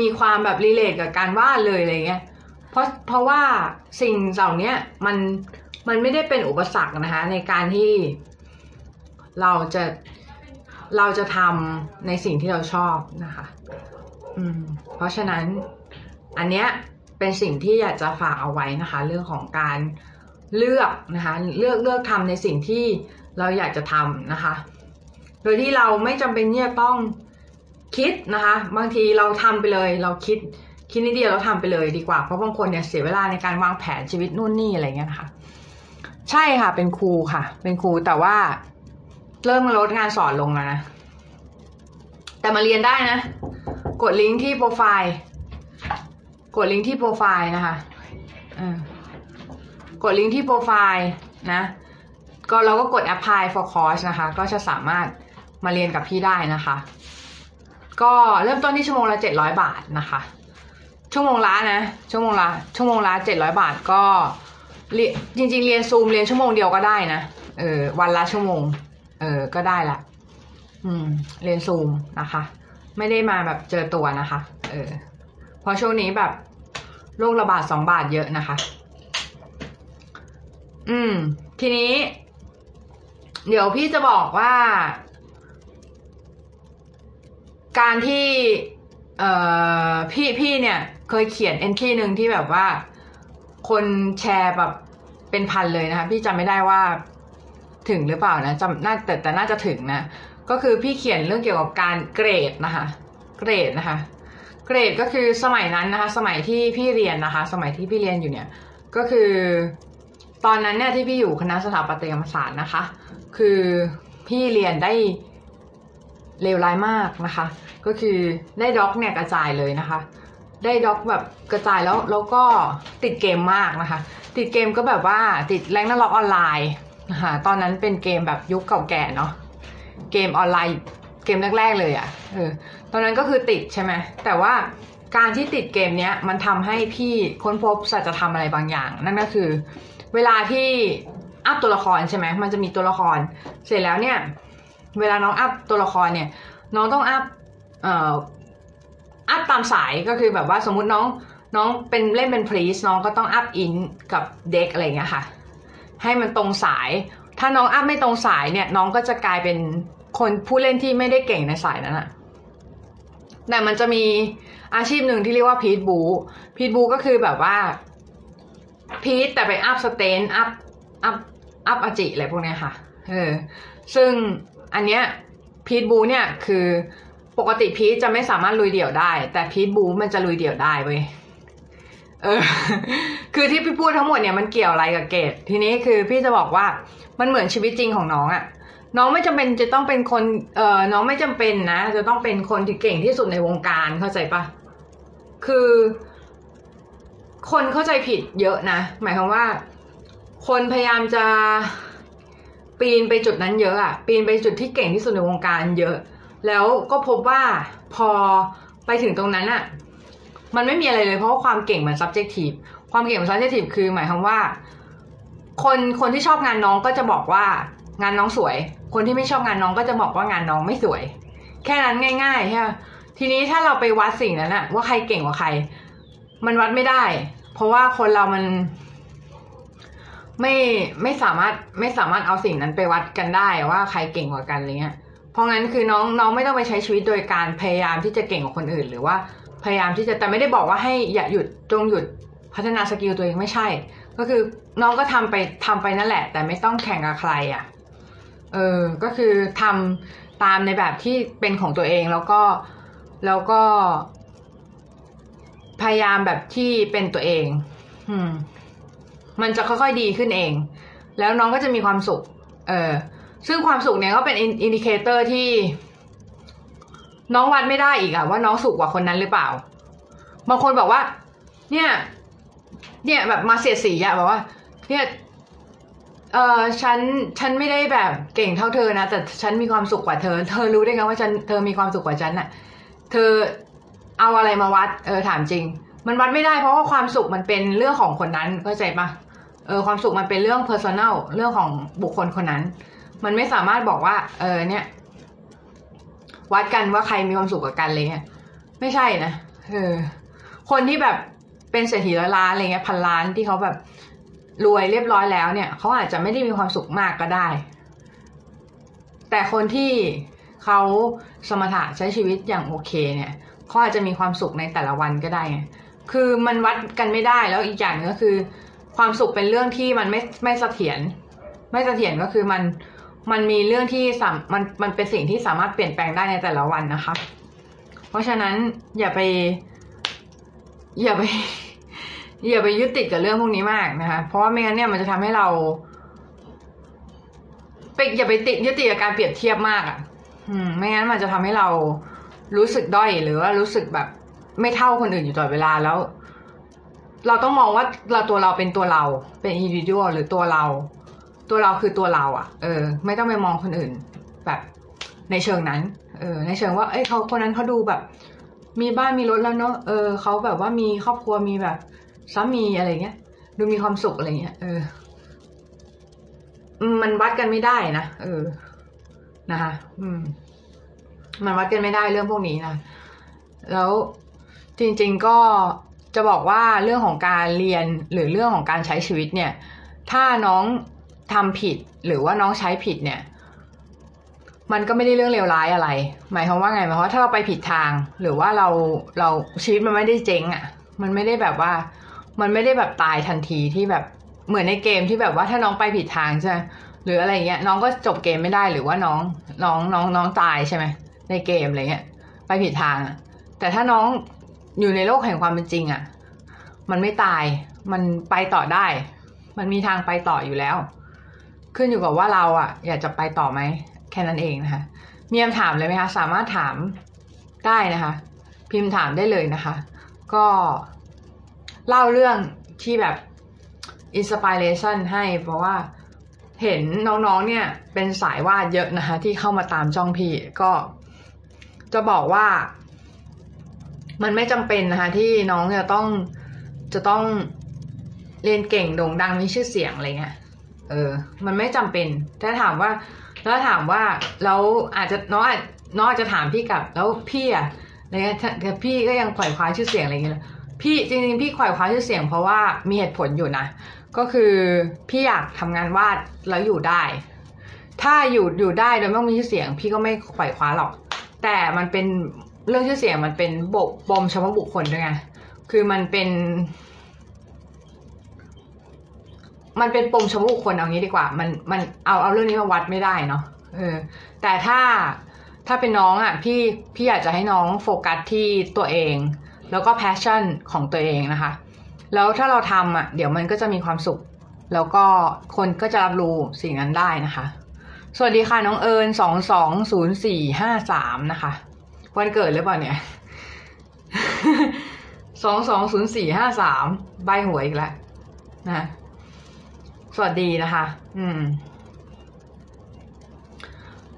Speaker 2: มีความแบบ relate กับการวาดเลยอะไรเงี้ยเพราะเพราะว่าสิ่งเหล่านี้มันมันไม่ได้เป็นอุปสรรคนะคะ ในการที่เราจะเราจะทำในสิ่งที่เราชอบนะคะ อืม เพราะฉะนั้นอันเนี้ยเป็นสิ่งที่อยากจะฝากเอาไว้นะคะ เรื่องของการ เลือกนะคะเลือกเลือกทำในสิ่งที่เราอยากจะทำนะคะ โดยที่เราไม่จำเป็นที่จะต้องคิดนะคะ บางทีเราทำไปเลย เราคิดคิดนิดเดียวเราทำไปเลยดีกว่าเพราะบางคนเนี่ยเสียเวลาในการวางแผนชีวิตนู่นนี่อะไรเงี้ยนะคะใช่ค่ะ เป็นครูค่ะ เป็นครูแต่ว่าเริ่มลดงานสอนลงแล้วนะแต่มาเรียนได้นะ กดลิงก์ที่โปรไฟล์ กดลิงก์ที่โปรไฟล์นะคะเออ กดลิงก์ที่โปรไฟล์นะ ก็เราก็กด apply for course นะคะ ก็จะสามารถมาเรียนกับพี่ได้นะคะ ก็เริ่มต้นที่ชั่วโมงละเจ็ดร้อยบาทนะคะ ชั่วโมงละนะ ชั่วโมงละ ชั่วโมงละเจ็ดร้อยบาทก็เรียนจริง ๆ เรียนซูมเรียนชั่วโมงเดียวก็ได้นะ เออวันละชั่วโมง เออก็ได้ละ อืม เรียนซูมนะคะ ไม่ได้มาแบบเจอตัวนะคะ เออเพราะช่วงนี้แบบโรคระบาดสองบาทเยอะนะคะ อืม ทีนี้ เดี๋ยวพี่จะบอกว่า การที่ เอ่อ พี่พี่เนี่ย เคยเขียนเอนที่หนึ่งที่แบบว่า คนแชร์แบบเป็นพันเลยนะคะ พี่จำไม่ได้ว่าถึงหรือเปล่านะจำน่าแต่แต่น่าจะถึงนะ ก็คือพี่เขียนเรื่องเกี่ยวกับการเกรดนะคะ เกรดนะคะ เกรดก็คือสมัยนั้นนะคะ สมัยที่พี่เรียนนะคะ สมัยที่พี่เรียนอยู่เนี่ย ก็คือ ตอนนั้นเนี่ยที่พี่อยู่คณะสถาปัตยกรรมศาสตร์นะคะ คือพี่เรียนได้เลวร้ายมากนะคะ ก็คือได้ dog เนี่ยกระจายเลยนะคะ ได้ dog แบบกระจายแล้วแล้วก็ติดเกมมากนะคะ ติดเกมก็แบบว่าติด Ragnarok ออนไลน์นะคะตอนนั้นเป็นเกมแบบยุคเก่าแก่เนาะเกมออนไลน์เกมแรกๆเลยอะ่ะเออตอนนั้นก็คือติดใช่ไหมแต่ว่าการที่ติดเกมเนี้ยมันทำให้พี่ค้นพบสัจธรรมอะไรบางอย่าง นั่นก็คือ เวลาที่ up ตัวละครใช่ไหมมันจะมีตัวละคร เสร็จแล้วเนี่ย เวลาน้อง up ตัวละครเนี่ย น้องต้อง up เอ่อ up ตามสายก็คือแบบว่าสมมุติน้องน้องเป็นเล่นเป็น priest น้องก็ต้อง up INT กับ DEX อะไรเงี้ยค่ะ ให้มันตรงสาย ถ้าน้อง up ไม่ตรงสายเนี่ย น้องก็จะกลายเป็นคนผู้เล่นที่ไม่ได้เก่งในสายนั้นอะแต่มันจะมีอาชีพหนึ่งที่เรียกว่า priest บู๊ priest บู๊ก็คือแบบว่า priest แต่ไป up STR up up up AGI อะไรพวกเนี้ยค่ะ เออ ซึ่งอันเนี้ย priest บู๊เนี่ยคือปกติ priest จะไม่สามารถลุยเดี่ยวได้ แต่ priest บู๊มันจะลุยเดี่ยวได้เว้ย เออ คือที่พี่พูดทั้งหมดเนี่ยมันเกี่ยวอะไรกับเกรดทีนี้คือพี่จะบอกว่ามันเหมือนชีวิตจริงของน้องอะน้องไม่จำเป็นจะต้องเป็นคน เอ่อ น้องไม่จำเป็นนะ จะต้องเป็นคนที่เก่งที่สุดในวงการเข้าใจปะ คือ คนเข้าใจผิดเยอะนะ หมายความว่า คนพยายามจะปีนไปจุดนั้นเยอะอะปีนไปจุดที่เก่งที่สุดในวงการเยอะ แล้วก็พบว่าพอไปถึงตรงนั้นอะมันไม่มีอะไรเลยเพราะว่าความเก่งมัน subjective ความเก่งมัน subjective คือหมายความว่า คนคนที่ชอบงานน้องก็จะบอกว่างานน้องสวย คนที่ไม่ชอบงานน้องก็จะบอกว่างานน้องไม่สวย แค่นั้นง่ายๆใช่ไหมทีนี้ถ้าเราไปวัดสิ่งนั้นอะว่าใครเก่งกว่าใคร มันวัดไม่ได้ เพราะว่าคนเรามันไม่ไม่สามารถไม่สามารถเอาสิ่งนั้นไปวัดกันได้ว่าใครเก่งกว่ากันอะไรเงี้ย เพราะงั้นคือน้องน้องไม่ต้องไปใช้ชีวิตโดยการพยายามที่จะเก่งกว่าคนอื่น หรือว่าพยายามที่จะแต่ไม่ได้บอกว่าให้อย่าหยุดจงหยุดพัฒนา skill ตัวเองไม่ใช่ ก็คือน้องก็ทำไปทำไปนั่นแหละ แต่ไม่ต้องแข่งกับใครอะเออก็คือทำตามในแบบที่เป็นของตัวเองแล้วก็แล้วก็ พยายามแบบที่เป็นตัวเอง อืม มันจะค่อยๆดีขึ้นเอง แล้วน้องก็จะมีความสุข เออ ซึ่งความสุขเนี่ยก็เป็น indicator ที่ น้องวัดไม่ได้อีกอะว่าน้องสุขกว่าคนนั้นหรือเปล่า บางคนบอกว่า เนี่ย เนี่ยแบบมาเสียดสีอะแบบว่า เนี่ยเออฉัน ฉันไม่ได้แบบเก่งเท่าเธอนะ แต่ฉันมีความสุขกว่าเธอ เธอรู้ได้ไงว่าฉัน เธอมีความสุขกว่าฉันอะเธอ เอาอะไรมาวัดเออถามจริง มันวัดไม่ได้เพราะว่าความสุขมันเป็นเรื่องของคนนั้นเข้าใจปะเออความสุขมันเป็นเรื่อง personal เรื่องของบุคคลคนนั้น มันไม่สามารถบอกว่า เออเนี่ย วัดกันว่าใครมีความสุขกับกันอะไรเงี้ยไม่ใช่นะเออ คนที่แบบเป็นเศรษฐีร้อยล้านอะไรเงี้ยพันล้านที่เขาแบบรวยเรียบร้อยแล้วเนี่ยเขาอาจจะไม่ได้มีความสุขมากก็ได้ แต่คนที่เขาสมถะใช้ชีวิตอย่างโอเคเนี่ย เขาอาจจะมีความสุขในแต่ละวันก็ได้ไงคือมันวัดกันไม่ได้แล้วอีกอย่างนึงก็คือ ความสุขเป็นเรื่องที่มันไม่ไม่เสถียรไม่เสถียรก็คือมันมันมีเรื่องที่สามมันมันเป็นสิ่งที่สามารถเปลี่ยนแปลงได้ในแต่ละวันนะคะ เพราะฉะนั้นอย่าไป อย่าไป อย่าไปยึดติดกับเรื่องพวกนี้มากนะคะ เพราะว่าไม่งั้นเนี่ยมันจะทำให้เราไปอย่าไปติดยึดติดกับการเปรียบเทียบมากอะ่ะ อืม ไม่งั้นมันจะทำให้เรา รู้สึกด้อยหรือว่ารู้สึกแบบไม่เท่าคนอื่นอยู่ตลอดเวลาแล้ว เราต้องมองว่าเราตัวเราเป็นตัวเราเป็นอินดิวิวหรือตัวเรา ตัวเราคือตัวเราอะ่ะ เออ ไม่ต้องไปมองคนอื่น แบบในเชิงนั้น เออ ในเชิงว่า เอ้ยเขาคนนั้นเขาดูแบบ มีบ้านมีรถแล้วเนอะเออเขาแบบว่ามีครอบครัวมีแบบสามีอะไรเงี้ย ดูมีความสุขอะไรเงี้ย เออ มันวัดกันไม่ได้นะ เออ นะคะ อืม มันวัดกันไม่ได้เรื่องพวกนี้นะ แล้วจริง ๆก็จะบอกว่าเรื่องของการเรียนหรือเรื่องของการใช้ชีวิตเนี่ย ถ้าน้องทำผิดหรือว่าน้องใช้ผิดเนี่ย มันก็ไม่ได้เรื่องเลวร้ายอะไร หมายความว่าไงหมายความว่าถ้าเราไปผิดทาง หรือว่าเราเราชีวิตมันไม่ได้เจ๊งอะ่ะ มันไม่ได้แบบว่า มันไม่ได้แบบตายทันทีที่แบบเหมือนในเกมที่แบบว่าถ้าน้องไปผิดทางใช่ไหมหรืออะไรเงี้ยน้องก็จบเกมไม่ได้หรือว่าน้องน้องน้องน้องตายใช่ไหม ในเกมอะไรเงี้ย ไปผิดทางอะแต่ถ้าน้องอยู่ในโลกแห่งความเป็นจริงอะ่ะ มันไม่ตาย มันไปต่อได้ มันมีทางไปต่ออยู่แล้ว ขึ้นอยู่กับว่าเราอะ่ะ อยากจะไปต่อไหม แค่นั้นเองนะคะ มีคำถามเลยไหมคะ สามารถถามได้นะคะ พิมพ์ถามได้เลยนะคะ ก็เล่าเรื่องที่แบบอินสปิเรชันให้ เพราะว่าเห็นน้องๆเนี่ยเป็นสายวาดเยอะนะคะ ที่เข้ามาตามจ้องพี่ก็ จะบอกว่า มันไม่จำเป็นนะคะ ที่น้องจะต้องจะต้องเรียนเก่งโด่งดังมีชื่อเสียงอะไรเงี้ยเออ มันไม่จำเป็น ถ้าถามว่า แล้วถามว่าแล้วอาจจะน้องอาจน้องอาจจะถามพี่กลับ แล้วพี่อะอะไรเงี้ยแต่พี่ก็ยังขวายคว้าชื่อเสียงอะไรเงี้ยพี่จริงๆพี่ขวายคว้าชื่อเสียงเพราะว่ามีเหตุผลอยู่นะก็คือพี่อยากทำงานวาดแล้วอยู่ได้ ถ้าอยู่อยู่ได้โดยไม่ต้องมีชื่อเสียง พี่ก็ไม่ขวายคว้าหรอก แต่มันเป็นเรื่องชื่อเสียงมันเป็นบกปมเฉพาะบุคคลด้วยไงคือมันเป็น มันเป็นปมเฉพาะบุคคลเอางี้ดีกว่า มันมันเอาเอาเรื่องนี้มาวัดไม่ได้เนาะเออ แต่ถ้าถ้าเป็นน้องอะพี่พี่อยากจะให้น้องโฟกัสที่ตัวเอง แล้วก็แพชชั่นของตัวเองนะคะ แล้วถ้าเราทำอะ เดี๋ยวมันก็จะมีความสุข แล้วก็คนก็จะรับรู้สิ่งนั้นได้นะคะ สวัสดีค่ะ น้องเอิญสองสองศูนย์สี่ห้าสามนะคะ วันเกิดหรือเปล่าเนี่ยสองสองศูนย์สี่ห้าสามใบหวยอีกแล้วนะสวัสดีนะคะ อืม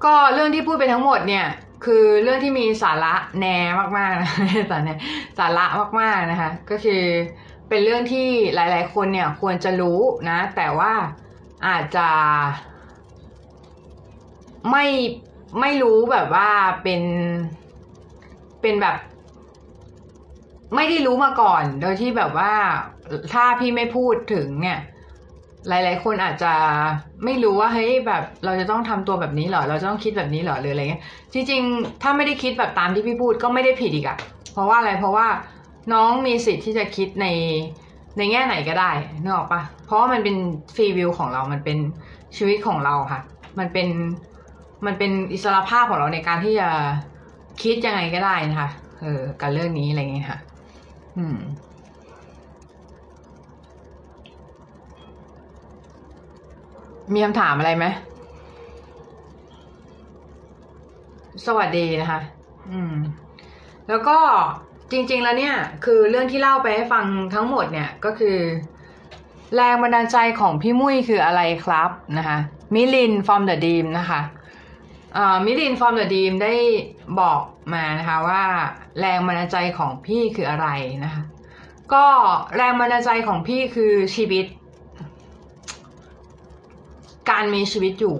Speaker 2: ก็เรื่องที่พูดไปทั้งหมดเนี่ย คือเรื่องที่มีสาระแน่มากๆนะสาระสาระมากๆนะคะ ก็คือเป็นเรื่องที่หลาย ๆ คนเนี่ย ควรจะรู้นะ แต่ว่าอาจจะ ไม่ไม่รู้แบบว่าเป็นเป็นแบบ ไม่ได้รู้มาก่อน โดยที่แบบว่าถ้าพี่ไม่พูดถึงเนี่ย หลาย ๆ คนอาจจะไม่รู้ว่าเฮ้ยแบบเราจะต้องทำตัวแบบนี้หรอ เราจะต้องคิดแบบนี้หรอหรืออะไรเงี้ยจริง ๆ ถ้าไม่ได้คิดแบบตามที่พี่พูดก็ไม่ได้ผิดอีกอะเพราะว่าอะไรเพราะว่าน้องมีสิทธิ์ที่จะคิดในในแง่ไหนก็ได้นึกออกปะเพราะว่ามันเป็นฟรีวิวของเรา มันเป็นชีวิตของเราค่ะ มันเป็น มันเป็นอิสระภาพของเราในการที่จะคิดยังไงก็ได้นะคะ เออกับเรื่องนี้อะไรเงี้ยค่ะ อืม มีคำถามอะไรไหม สวัสดีนะคะ อืม แล้วก็จริง ๆ แล้วเนี่ย คือเรื่องที่เล่าไปให้ฟังทั้งหมดเนี่ยก็คือ แรงบันดาลใจของพี่มุ้ยคืออะไรครับนะคะมิลิน from the dream นะคะ มิลิน from the dream ได้บอกมานะคะว่าแรงบันดาลใจของพี่คืออะไรนะคะ ก็แรงบันดาลใจของพี่คือชีวิต การมีชีวิตอยู่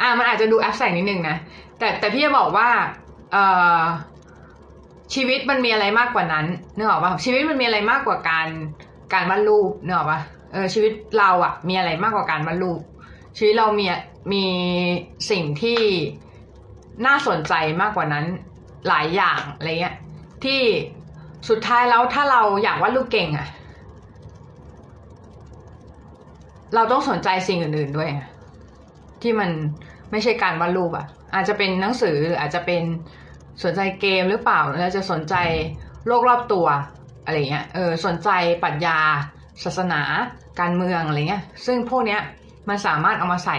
Speaker 2: อ่ามันอาจจะดูแอบแสงนิดนึงนะ แต่แต่พี่จะบอกว่าเอ่อชีวิตมันมีอะไรมากกว่านั้นนึกออกปะชีวิตมันมีอะไรมากกว่าการการวาดรูปนึกออกปะเออชีวิตเราอะมีอะไรมากกว่าการวาดรูปชีวิตเรามี มีสิ่งที่น่าสนใจมากกว่านั้นหลายอย่างอะไรเงี้ยที่สุดท้ายแล้วถ้าเราอยากวาดรูปเก่งอะเราต้องสนใจสิ่งอื่น ๆด้วยที่มันไม่ใช่การวาดรูปอะอาจจะเป็นหนังสือหรืออาจจะเป็นสนใจเกมหรือเปล่าเราจะสนใจโลกรอบตัวอะไรเงี้ยเออสนใจปรัชญาศาสนาการเมืองอะไรเงี้ยซึ่งพวกเนี้ยมันสามารถเอามาใส่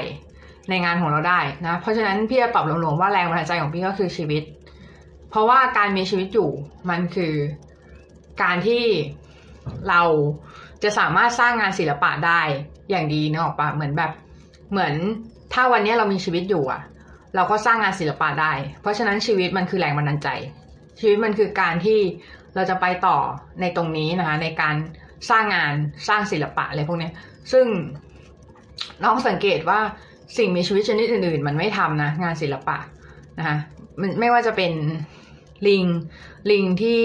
Speaker 2: ในงานของเราได้นะ เพราะฉะนั้นพี่จะตอบรวมๆว่าแรงบันดาลใจของพี่ก็คือชีวิต เพราะว่าการมีชีวิตอยู่มันคือการที่เราจะสามารถสร้างงานศิลปะได้อย่างดีเนะออกปะเหมือนแบบเหมือนถ้าวันนี้เรามีชีวิตอยู่อะเราก็สร้างงานศิลปะได้ เพราะฉะนั้นชีวิตมันคือแรงบันดาลใจ ชีวิตมันคือการที่เราจะไปต่อในตรงนี้นะคะในการสร้างงานสร้างศิลปะอะไรพวกนี้ซึ่งน้องสังเกตว่า สิ่งมีชีวิตชนิดอื่นๆ มันไม่ทำนะ งานศิลปะนะคะมันไม่ว่าจะเป็นลิงลิงที่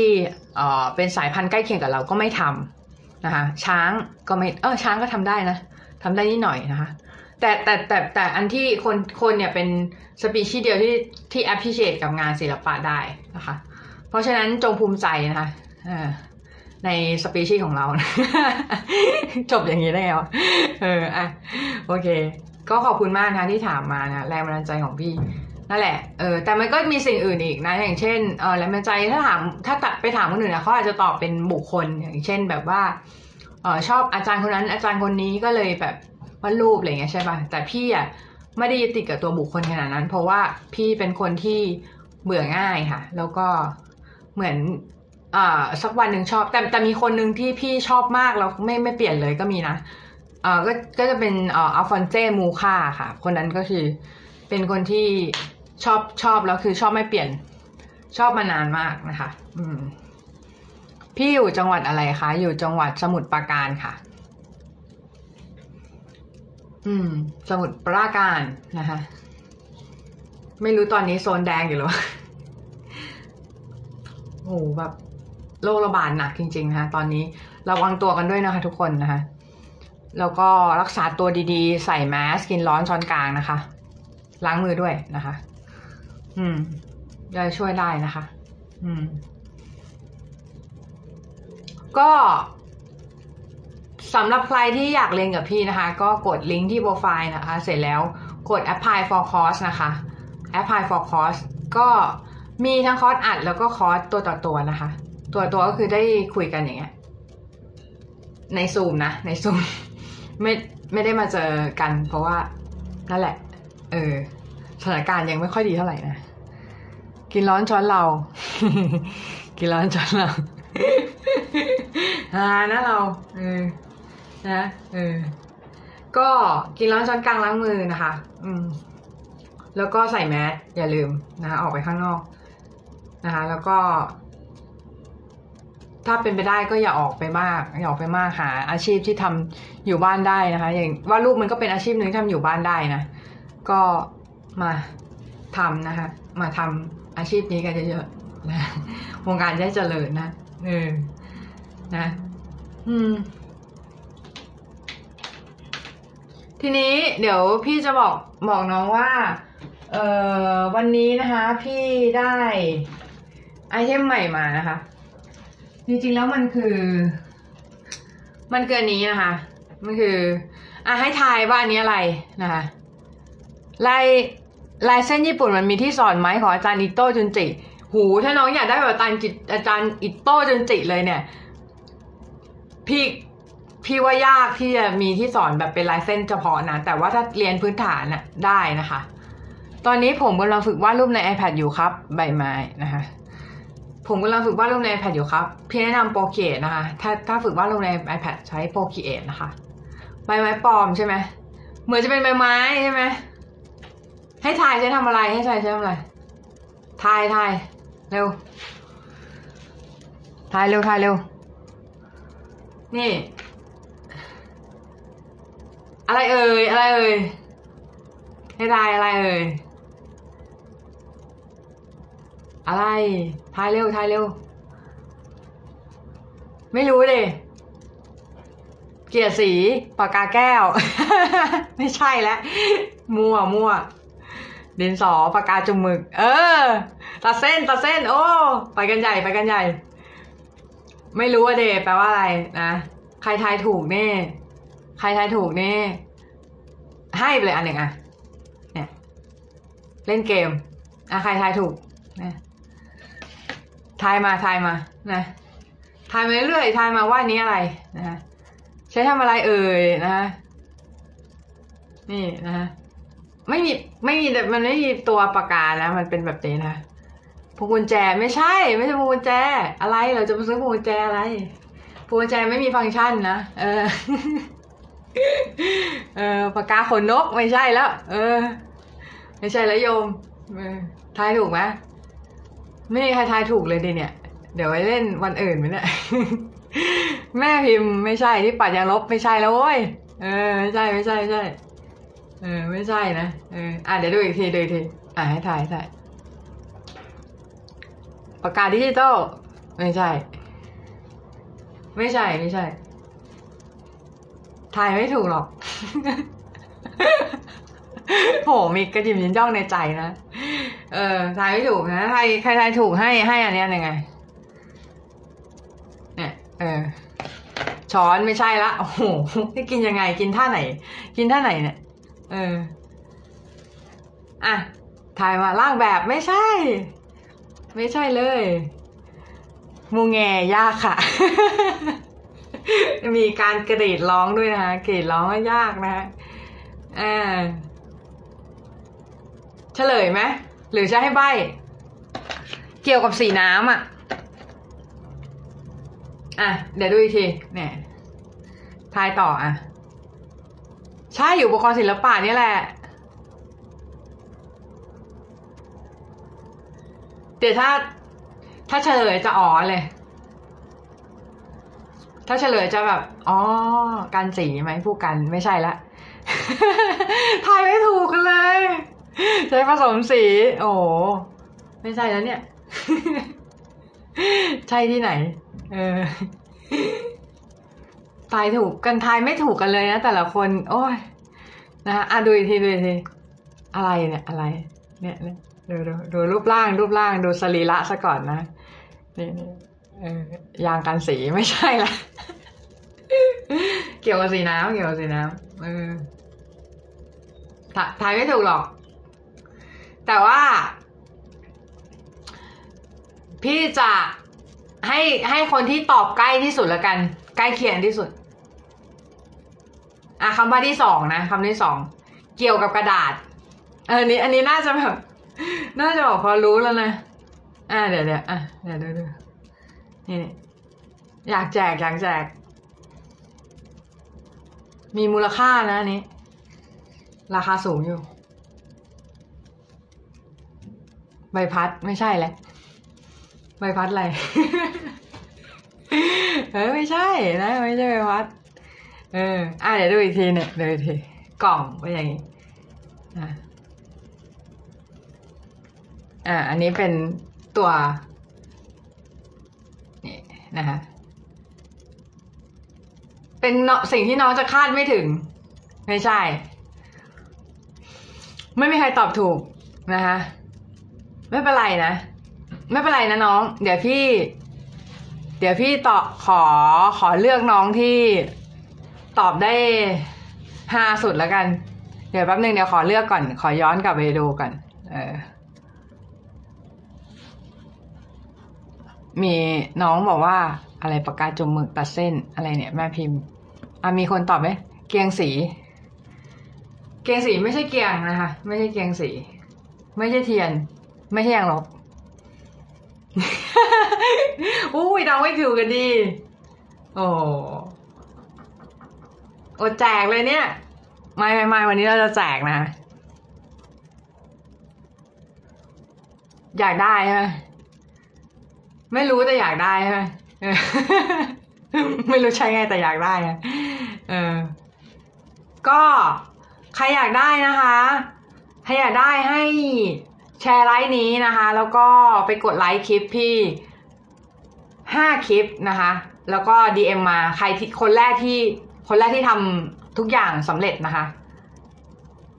Speaker 2: เอ่อเป็นสายพันธุ์ใกล้เคียงกับเราก็ไม่ทำนะคะช้างก็ไม่เออช้างก็ทำได้นะทำได้นิดหน่อยนะคะแต่แต่แต่แต่อันที่คนคนเนี่ยเป็นสปีชีส์เดียวที่ที่ appreciate กับงานศิลปะได้นะคะ เพราะฉะนั้นจงภูมิใจนะคะในสปีชีส์ของเรา จบอย่างนี้ได้ไงวะเอออะโอเค ก็ขอบคุณมากนะที่ถามมานะแรงบันดาลใจของพี่นั่นแหละเออแต่มันก็มีสิ่งอื่นอีกนะอย่างเช่นเออแรงบันดาลใจถ้าถามถ้าตัดไปถามคนอื่นนะเขาอาจจะตอบเป็นบุคคลอย่างเช่นแบบว่าเออชอบอาจารย์คนนั้นอาจารย์คนนี้ก็เลยแบบวาดรูปอะไรเงี้ยใช่ป่ะแต่พี่อะไม่ได้ยึดติดกับตัวบุคคลขนาดนั้น เพราะว่าพี่เป็นคนที่เบื่อง่ายค่ะ แล้วก็เหมือนอ่าสักวันหนึ่งชอบ แต่แต่มีคนหนึ่งที่พี่ชอบมากแล้วไม่ไม่เปลี่ยนเลยก็มีนะ เอ่าก็ก็จะเป็นเอ่ออัลฟอนเซมูคาค่ะ คนนั้นก็คือเป็นคนที่ชอบชอบแล้วคือชอบไม่เปลี่ยนชอบมานานมากนะคะ อืม พี่อยู่จังหวัดอะไรคะ อยู่จังหวัดสมุทรปราการค่ะ อืม สมุทรปราการนะคะ ไม่รู้ตอนนี้โซนแดงอยู่หรอโอ้โหแบบโรคระบาดหนักจริงๆนะคะตอนนี้ระวังตัวกันด้วยนะคะทุกคนนะคะ แล้วก็รักษาตัวดีๆ ใส่แมสกินร้อนช้อนกลางนะคะ ล้างมือด้วยนะคะ อืมจะช่วยได้นะคะ อืม ก็สำหรับใครที่อยากเรียนกับพี่นะคะ ก็กดลิงก์ที่โปรไฟล์นะคะ เสร็จแล้วกด apply for course นะคะ apply for course ก็มีทั้งคอร์สอัดแล้วก็คอร์สตัวต่อตัวนะคะ ตัวตัวก็คือได้คุยกันอย่างเงี้ย ในซูมนะ ในซูม ไม่ไม่ได้มาเจอกัน เพราะว่านั่นแหละ เออสถานการณ์ยังไม่ค่อยดีเท่าไหร่นะกินร้อนช้อนเรา กินร้อนช้อนเราอ่านะเรา เออ นะ เออ ก็กินร้อนช้อนกลางล้างมือนะคะ อืม แล้วก็ใส่แมสอย่าลืมนะคะออกไปข้างนอกนะคะ แล้วก็ ถ้าเป็นไปได้ก็อย่าออกไปมากอย่าออกไปมากหา อาชีพที่ทำอยู่บ้านได้นะคะ อย่างว่าลูกมันก็เป็นอาชีพหนึ่งที่ทำอยู่บ้านได้นะก็มาทำนะคะ มาทำอาชีพนี้กันเยอะๆนะวงการจะเจริญนะเออนะ อืม ทีนี้เดี๋ยวพี่จะบอกบอกน้องว่า เอ่อวันนี้นะคะ พี่ได้ไอเทมใหม่มานะคะ จริงๆแล้วมันคือ มันเกินนี้นะคะ มันคืออะให้ทายว่าอันนี้อะไรนะคะลายลายเส้นญี่ปุ่นมันมีที่สอนไหมของอาจารย์อิโต้จุนจิ หูถ้าน้องอยากได้แบบอาจารย์จิอาจารย์อิโต้จุนจิเลยเนี่ย พี่พี่ว่ายากที่จะมีที่สอนแบบเป็นลายเส้นเฉพาะนะ แต่ว่าถ้าเรียนพื้นฐานน่ะได้นะคะ ตอนนี้ผมกำลังฝึกวาดรูปใน iPad อยู่ครับ ใบไม้นะคะ ผมกำลังฝึกวาดรูปใน iPad อยู่ครับ พี่แนะนำโปรเกตนะคะ ถ้าถ้าฝึกวาดรูปใน iPad ใช้โปรเกตนะคะ ใบไม้ปลอมใช่ไหม เหมือนจะเป็นใบไม้ใช่ไหม ให้ทายใช้ทำอะไร ให้ทายใช้ทำอะไร ทายทายเร็ว ทายเร็วทายเร็ว นี่ อะไรเอ่ย อะไรเอ่ย ให้ทายอะไรเอ่ย อะไร ทายเร็ว ทายเร็ว ไม่รู้เลย เกียรสี ปากกาแก้ว ไม่ใช่แล้ว มั่ว มั่ว ดินสอ ปากกาจุ่มหมึก เออ ตัดเส้น ตัดเส้น โอ้ ไปกันใหญ่ ไปกันใหญ่ ไม่รู้ว่าเดแปลว่าอะไรนะ ใครทายถูกเน่ ใครทายถูกเน่ ให้ไปเลยอันหนึ่งอะเนี่ย เล่นเกม อะ ใครทายถูกนะ ทายมาทายมานะทายมาเรื่อยๆทายมาว่านี้อะไรนะฮะใช้ทำอะไรเอ่ยนะฮะนี่นะฮะไม่มีไม่มีแต่มันไม่มีตัวปากกานะมันเป็นแบบนี้นะพวงกุญแจไม่ใช่ ไม่ใช่พวงกุญแจอะไรเราจะไปซื้อพวงกุญแจอะไรพวงกุญแจไม่มีฟังก์ชันนะเออเออปากกาขนนกไม่ใช่แล้ว เออ ไม่ใช่แล้วโยมทายถูกไหม ไม่มีใครทายถูกเลยดิเนี่ย เดี๋ยวไว้เล่นวันอื่นไหมเนี่ย แม่พิมพ์ไม่ใช่ที่ปัดยางลบไม่ใช่แล้วโว้ย เออไม่ใช่ไม่ใช่ไม่ใช่ เออไม่ใช่นะ เอออะเดี๋ยวดูอีกทีดูอีกที อะให้ถ่ายถ่ายปากกาดิจิตอลไม่ใช่ ไม่ใช่ไม่ใช่ ถ่ายไม่ถูกหรอก โหมีกระจิมยินจ้องในใจนะ เออทายไม่ถูกนะใครใครทายถูกให้ให้อันเนี้ยยังไง เนี่ย เออ ช้อนไม่ใช่ละโอ้โหนี่กินยังไง กินท่าไหน กินท่าไหนเนี่ย เออ อะถ่ายมาล่างแบบไม่ใช่ ไม่ใช่เลย มูแงยากค่ะ มีการกรีดร้องด้วยนะคะกรีดร้องก็ยากนะฮะอ่า เฉลยไหมหรือจะให้ใบ เกี่ยวกับสีน้ำอะ อะ เดี๋ยวดูอีกทีเนี่ยทายต่ออะ ใช่อยู่อุปกรณ์ศิลปะนี่แหละ เดี๋ยวถ้า ถ้าเฉลยจะอ๋อเลย ถ้าเฉลยจะแบบ อ๋อ การสีไหมผู้กันไม่ใช่ละ ทายไม่ถูกกันเลย ใช้ผสมสี โอ้ไม่ใช่แล้วเนี่ย ใช่ที่ไหน เออทายถูกกันทายไม่ถูกกันเลยนะแต่ละคน โอ้ยนะฮะอะดูอีกทีดูอีกทีอะไรเนี่ย อะไรเนี่ยเนี่ยดูดูดูรูปร่าง รูปร่าง ดูสรีระซะก่อนนะนี่นี่เออยางกันสีไม่ใช่ละเกี่ยวกับสีน้ำเกี่ยวกับสีน้ำเออทายไม่ถูกหรอก แต่ว่า พี่จะให้ให้คนที่ตอบใกล้ที่สุดล้วกัน ใกล้เคียงที่สุด อะคำว่าที่สองนะคำที่สองเกี่ยวกับกระดาษเออนี้ อันนี้น่าจะแบบน่าจะบอกพอรู้แล้วนะอ่าเดี๋ยวเดี๋ยวอะเดี๋ยวดูดูนี่นี่อยากแจกอยากแจก มีมูลค่านะอันนี้ ราคาสูงอยู่ ใบพัดไม่ใช่แหละใบพัดอะไรเออไม่ใช่นะไม่ใช่ใบพัด เอออะเดี๋ยวดูอีกทีเนี่ยดูอีกทีกล่องเป็นอย่างนี้อะอ่าอันนี้เป็นตัวนี่นะคะเป็นเนาะสิ่งที่น้องจะคาดไม่ถึง ไม่ใช่ ไม่มีใครตอบถูกนะคะ ไม่เป็นไรนะ ไม่เป็นไรนะน้อง เดี๋ยวพี่ เดี๋ยวพี่ตอบขอขอเลือกน้องที่ตอบได้ฮาสุดแล้วกัน เดี๋ยวแป๊บนึงเดี๋ยวขอเลือกก่อน ขอย้อนกลับไปดูก่อน เออ มีน้องบอกว่าอะไรปากกาจุ่มหมึกตัดเส้นอะไรเนี่ยแม่พิมพ์อะมีคนตอบไหมเกียงสี เกียงสีไม่ใช่เกียงนะคะ ไม่ใช่เกียงสี ไม่ใช่เทียน ไม่ใช่ยางลบอุ้ยน้องไม่ถูกกันดี โอ้โอแจกเลยเนี่ย ไม่ไม่ไม่วันนี้เราจะแจกนะ อยากได้ใช่ไหมไม่รู้แต่อยากได้ใช่ไหมไม่รู้ใช่ไงแต่อยากได้นะเออ ก็ใครอยากได้นะคะ ใครอยากได้ให้ แชร์ไลฟ์นี้นะคะ แล้วก็ไปกดไลค์คลิปพี่ห้าคลิปนะคะ แล้วก็ DM มาใครที่คนแรกที่คนแรกที่ทำทุกอย่างสำเร็จนะคะ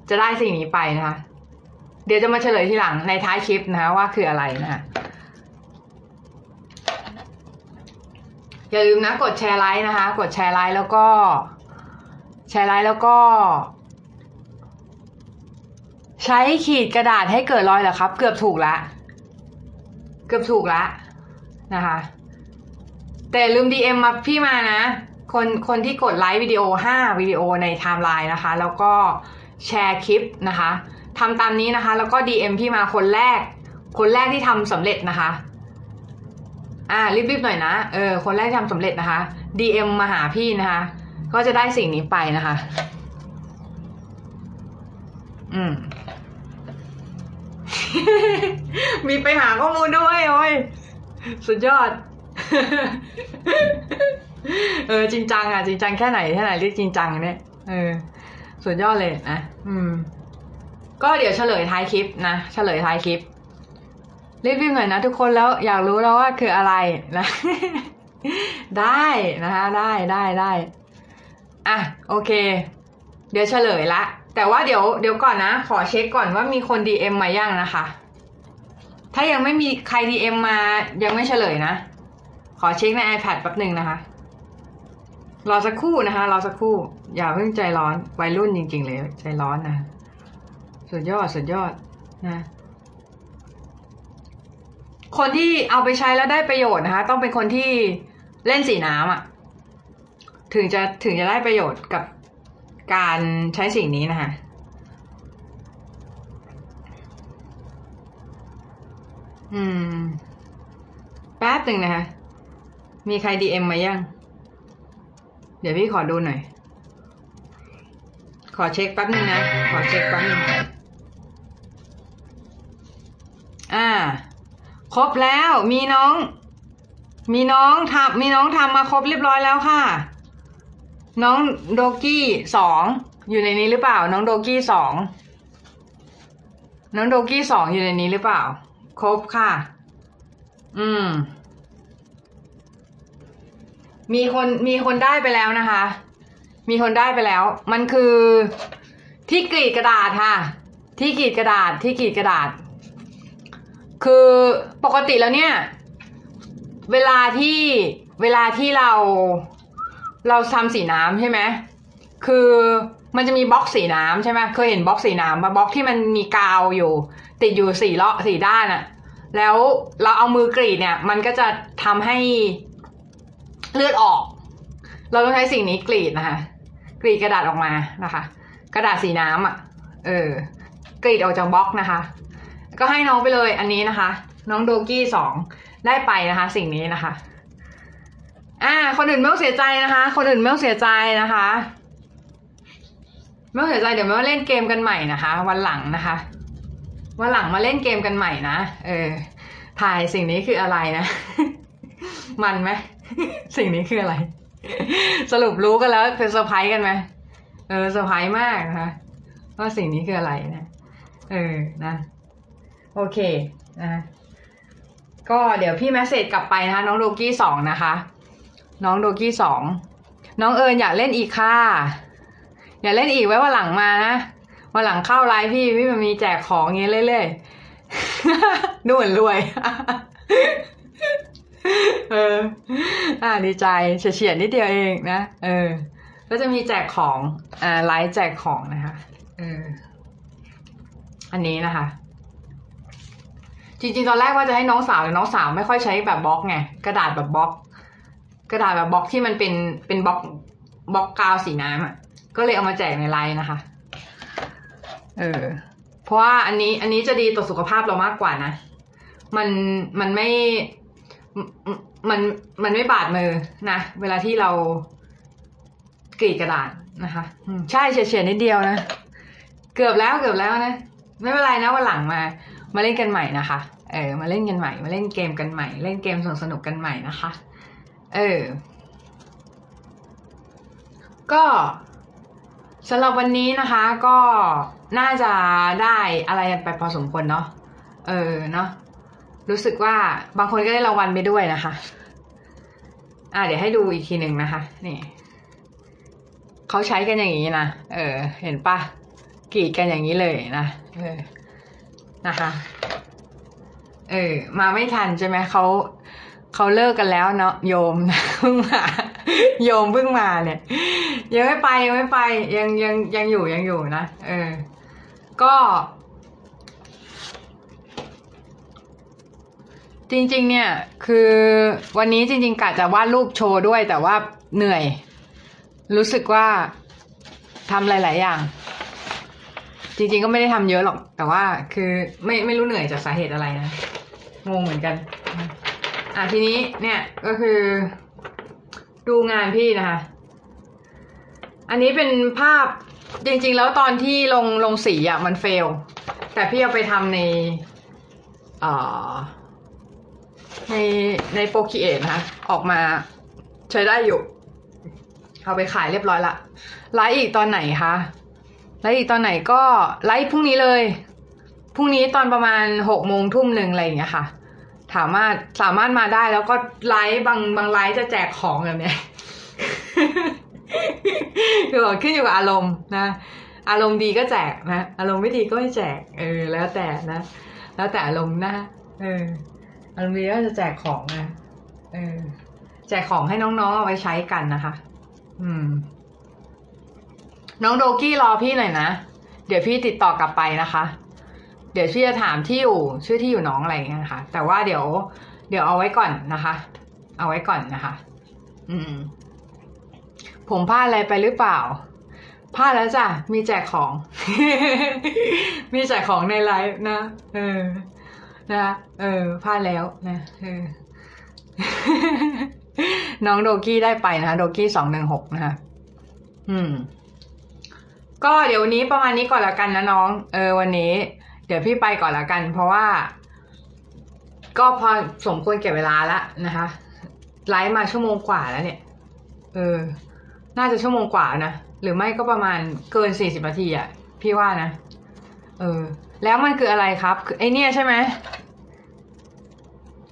Speaker 2: จะได้สิ่งนี้ไปนะคะ เดี๋ยวจะมาเฉลยทีหลังในท้ายคลิปนะคะว่าคืออะไรนะคะอย่าลืมนะกดแชร์ไลค์นะคะ กดแชร์ไลค์แล้วก็ แชร์ไลค์แล้วก็ ใช้ขีดกระดาษให้เกิดรอยเหรอครับ เกือบถูกละ เกือบถูกละนะคะ แต่ลืม DM มาพี่มานะ คนคนที่กดไลค์วิดีโอ 5 วิดีโอในไทม์ไลน์นะคะ แล้วก็แชร์คลิปนะคะทำตามนี้นะคะ แล้วก็ DM พี่มาคนแรก คนแรกที่ทำสำเร็จนะคะ อ่ารีบๆหน่อยนะ เออ คนแรกที่ทำสำเร็จนะคะ DM มาหาพี่นะคะ ก็จะได้สิ่งนี้ไปนะคะ อืม มีไปหาข้อมูลด้วยโอ้ยสุดยอด เออจริงจังอะจริงจังแค่ไหนแค่ไหนเรียกจริงจังเนี่ยเออสุดยอดเลยนะอืม ก็เดี๋ยวเฉลยท้ายคลิปนะเฉลยท้ายคลิปรีบๆหน่อยนะทุกคนแล้วอยากรู้แล้วว่าคืออะไรนะ ได้นะคะได้ได้ได้อะโอเค เดี๋ยวเฉลยละ แต่ว่าเดี๋ยวเดี๋ยวก่อนนะ ขอเช็คก่อนว่ามีคน DM มายังนะคะ ถ้ายังไม่มีใคร DM มายังไม่เฉลยนะ ขอเช็คใน iPad แป๊บหนึ่งนะคะ รอสักครู่นะคะรอสักครู่ อย่าเพิ่งใจร้อนวัยรุ่นจริง ๆ เลย ใจร้อนนะ สุดยอดสุดยอดนะคนที่เอาไปใช้แล้วได้ประโยชน์นะคะ ต้องเป็นคนที่เล่นสีน้ำอะ ถึงจะถึงจะได้ประโยชน์กับ การใช้สิ่งนี้นะคะอืม แป๊บหนึ่งนะคะ มีใครดีเอ็มมายัง เดี๋ยวพี่ขอดูหน่อย ขอเช็คแป๊บหนึ่งนะ ขอเช็คแป๊บหนึ่งอ่า ครบแล้ว มีน้อง มีน้องทำมีน้องทำมาครบเรียบร้อยแล้วค่ะ น้องโดกี้สองอยู่ในนี้หรือเปล่า น้องโดกี้สองน้องโดกี้สองอยู่ในนี้หรือเปล่า ครบค่ะ อืม มีคนมีคนได้ไปแล้วนะคะ มีคนได้ไปแล้ว มันคือที่กรีดกระดาษค่ะ ที่กรีดกระดาษที่กรีดกระดาษ คือปกติแล้วเนี่ย เวลาที่เวลาที่เรา เราทำสีน้ำใช่ไหมคือมันจะมีบล็อกสีน้ำใช่ไหมเคยเห็นบล็อกสีน้ำมาบล็อกที่มันมีกาวอยู่ ติดอยู่สี่เลาะสี่ด้านอะแล้วเราเอามือกรีดเนี่ย มันก็จะทำให้เลือดออก เราต้องใช้สิ่งนี้กรีดนะคะ กรีดกระดาษออกมานะคะ กระดาษสีน้ำอะ เออ กรีดออกจากบล็อกนะคะ ก็ให้น้องไปเลยอันนี้นะคะ น้องโดกี้สองได้ไปนะคะ สิ่งนี้นะคะ อ่า คนอื่นไม่ต้องเสียใจนะคะ คนอื่นไม่ต้องเสียใจนะคะ ไม่ต้องเสียใจเดี๋ยวมาเล่นเกมกันใหม่นะคะ วันหลังนะคะ วันหลังมาเล่นเกมกันใหม่นะ เออ ทายสิ่งนี้คืออะไรนะ มันไหม สิ่งนี้คืออะไร สรุปรู้กันแล้วเป็นเซอร์ไพรส์กันไหมเออเซอร์ไพรส์มากนะคะว่าสิ่งนี้คืออะไรนะ เออ นะ โอเค นะ ก็เดี๋ยวพี่แมสเซจกลับไปนะคะ น้องโดกี้สองนะคะ น้องโดกี้สองน้องเอิญอยากเล่นอีกค่ะ อยากเล่นอีกไว้ว่าหลังมานะวันหลังเข้าไลฟ์พี่พี่มันมีแจกของอย่างเงี้ยเรื่อยๆดูเหมือนรวย เออ อ่าดีใจเฉียดนิดเดียวเองนะ เออ ก็จะมีแจกของ อ่าไลฟ์แจกของนะคะ เออ อันนี้นะคะ จริงๆ ตอนแรกว่าจะให้น้องสาวแต่น้องสาวไม่ค่อยใช้แบบบล็อกไง กระดาษแบบบล็อก กระดาษแบบบล็อกที่มันเป็นเป็นบล็อกบล็อกกาวสีน้ำอะ ก็เลยเอามาแจกในไลฟ์นะคะ เออ เพราะว่าอันนี้อันนี้จะดีต่อสุขภาพเรามากกว่านะ มันมันไม่ มันมันไม่บาดมือนะ เวลาที่เรากรีดกระดาษนะคะใช่เฉียดๆนิดเดียวนะ เกือบแล้วเกือบแล้วนะ ไม่เป็นไรนะวันหลังมา มาเล่นกันใหม่นะคะ เออ มาเล่นกันใหม่ มาเล่นเกมกันใหม่ เล่นเกมสนุกสนุกกันใหม่นะคะ เออ ก็สำหรับวันนี้นะคะก็น่าจะได้อะไรกันไปพอสมควรเนาะเออเนาะรู้สึกว่าบางคนก็ได้รางวัลไปด้วยนะคะ อ่าเดี๋ยวให้ดูอีกทีหนึ่งนะคะ นี่เขาใช้กันอย่างนี้นะเออ เห็นปะกรีดกันอย่างนี้เลยนะเออนะคะ เออ มาไม่ทันใช่ไหมเขา เขาเลิกกันแล้วเนาะโยมเพิ่งมาโยมเพิ่งมาเนี่ย ยังไม่ไปยังไม่ไป ยังยังยังอยู่ยังอยู่นะเออ ก็ จริง ๆ เนี่ย คือวันนี้จริง ๆกะจะวาดรูปโชว์ด้วย แต่ว่าเหนื่อย รู้สึกว่าทำหลาย ๆ อย่าง จริง ๆ ก็ไม่ได้ทำเยอะหรอก แต่ว่าคือไม่ไม่รู้เหนื่อยจากสาเหตุอะไรนะงงเหมือนกัน อะทีนี้เนี่ยก็คือ ดูงานพี่นะคะ อันนี้เป็นภาพจริง ๆ แล้วตอนที่ลงลงสีอะมันเฟล แต่พี่เอาไปทำในอ่อในใน Procreate นะคะออกมาใช้ได้อยู่ เอาไปขายเรียบร้อยละไลฟ์อีกตอนไหนคะไลฟ์อีกตอนไหนก็ไลฟ์พรุ่งนี้เลยพรุ่งนี้ตอนประมาณหกโมงทุ่มหนึ่งอะไรอย่างเงี้ยค่ะ ถามารถสามารถมาได้แล้วก็ไลฟ์บางบางไลฟ์จะแจกของแบบเนี้ยคือบอกขึ้นอยู่กับอารมณ์นะ อารมณ์ดีก็แจกนะ อารมณ์ไม่ดีก็ไม่แจก เออ แล้วแต่นะ แล้วแต่อารมณ์นะเออ อารมณ์ดีก็จะแจกของนะเออ แจกของให้น้องๆเอาไว้ใช้กันนะคะ อืม น้องโดกี้รอพี่หน่อยนะ เดี๋ยวพี่ติดต่อกลับไปนะคะ เดี๋ยวพี่จะถามที่อยู่ชื่อที่อยู่น้องอะไรอย่างเงี้ยนะคะ แต่ว่าเดี๋ยว เดี๋ยวเอาไว้ก่อนนะคะ เอาไว้ก่อนนะคะ อืม ผมพลาดอะไรไปหรือเปล่าพลาดแล้วจ้ะ มีแจกของ มีแจกของในไลฟ์นะ เออ นะ เออ พลาดแล้วนะ เออ น้องโดกี้ได้ไปนะโดกี้สองหนึ่งหกนะคะ อืม ก็เดี๋ยววันนี้ประมาณนี้ก่อนละกันนะน้อง เออ วันนี้ ดี๋ยวพี่ไปก่อนละกัน เพราะว่า ก็พอสมควรเก็บเวลาละนะคะไลฟ์มาชั่วโมงกว่าแล้วเนี่ย เออ น่าจะชั่วโมงกว่านะ หรือไม่ก็ประมาณเกินสี่สิบนาทีอะพี่ว่านะ เออ แล้วมันคืออะไรครับ คือไอเนี่ยใช่ไหม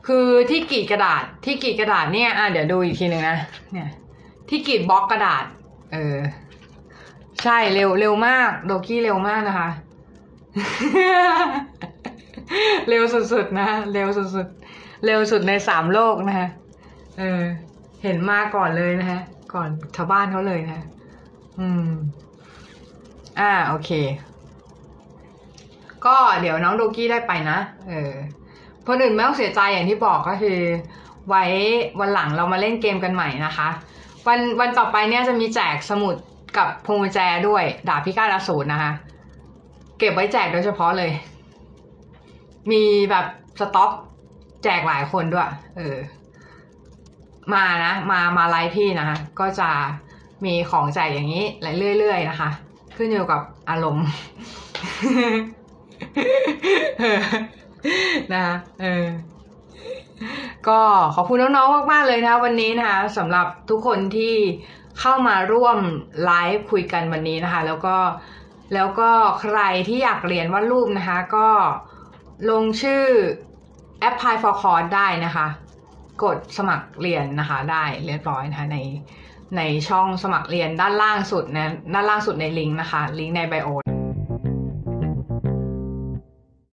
Speaker 2: คือที่กรีดกระดาษ ที่กรีดกระดาษเนี่ย อะเดี๋ยวดูอีกทีหนึ่งนะ เนี่ย ที่กรีดบล็อกกระดาษ เออ ใช่เร็วเร็วมาก โดกี้เร็วมากนะคะ เร็วสุดๆนะเร็วสุดๆเร็วสุดในสามโลกนะคะเออ เห็นมาก่อนเลยนะคะก่อนชาวบ้านเขาเลยนะ อืม อ่า โอเค ก็เดี๋ยวน้องโดกี้ได้ไปนะ เออคนอื่นไม่ต้องเสียใจอย่างที่บอกก็คือ ไว้วันหลังเรามาเล่นเกมกันใหม่นะคะ วันวันต่อไปเนี่ยจะมีแจกสมุดกับพวงกุญแจด้วย ดาบพิฆาตอสูรนะคะ เก็บไว้แจกโดยเฉพาะเลย มีแบบสต็อกแจกหลายคนด้วย เออ มานะ มามาไลฟ์พี่นะคะก็จะมีของแจกอย่างนี้เรื่อยๆนะคะ ขึ้นอยู่กับอารมณ์นะคะเออก็ขอบคุณน้องๆมากๆเลยนะคะวันนี้นะคะสำหรับทุกคนที่เข้ามาร่วมไลฟ์คุยกันวันนี้นะคะ แล้วก็ แล้วก็ใครที่อยากเรียนวาดรูปนะคะ ก็ลงชื่อ apply for course ได้นะคะ กดสมัครเรียนนะคะ ได้เรียบร้อยนะคะในในช่องสมัครเรียนด้านล่างสุดนะด้านล่างสุดในลิงก์นะคะ ลิงก์ในไบโอ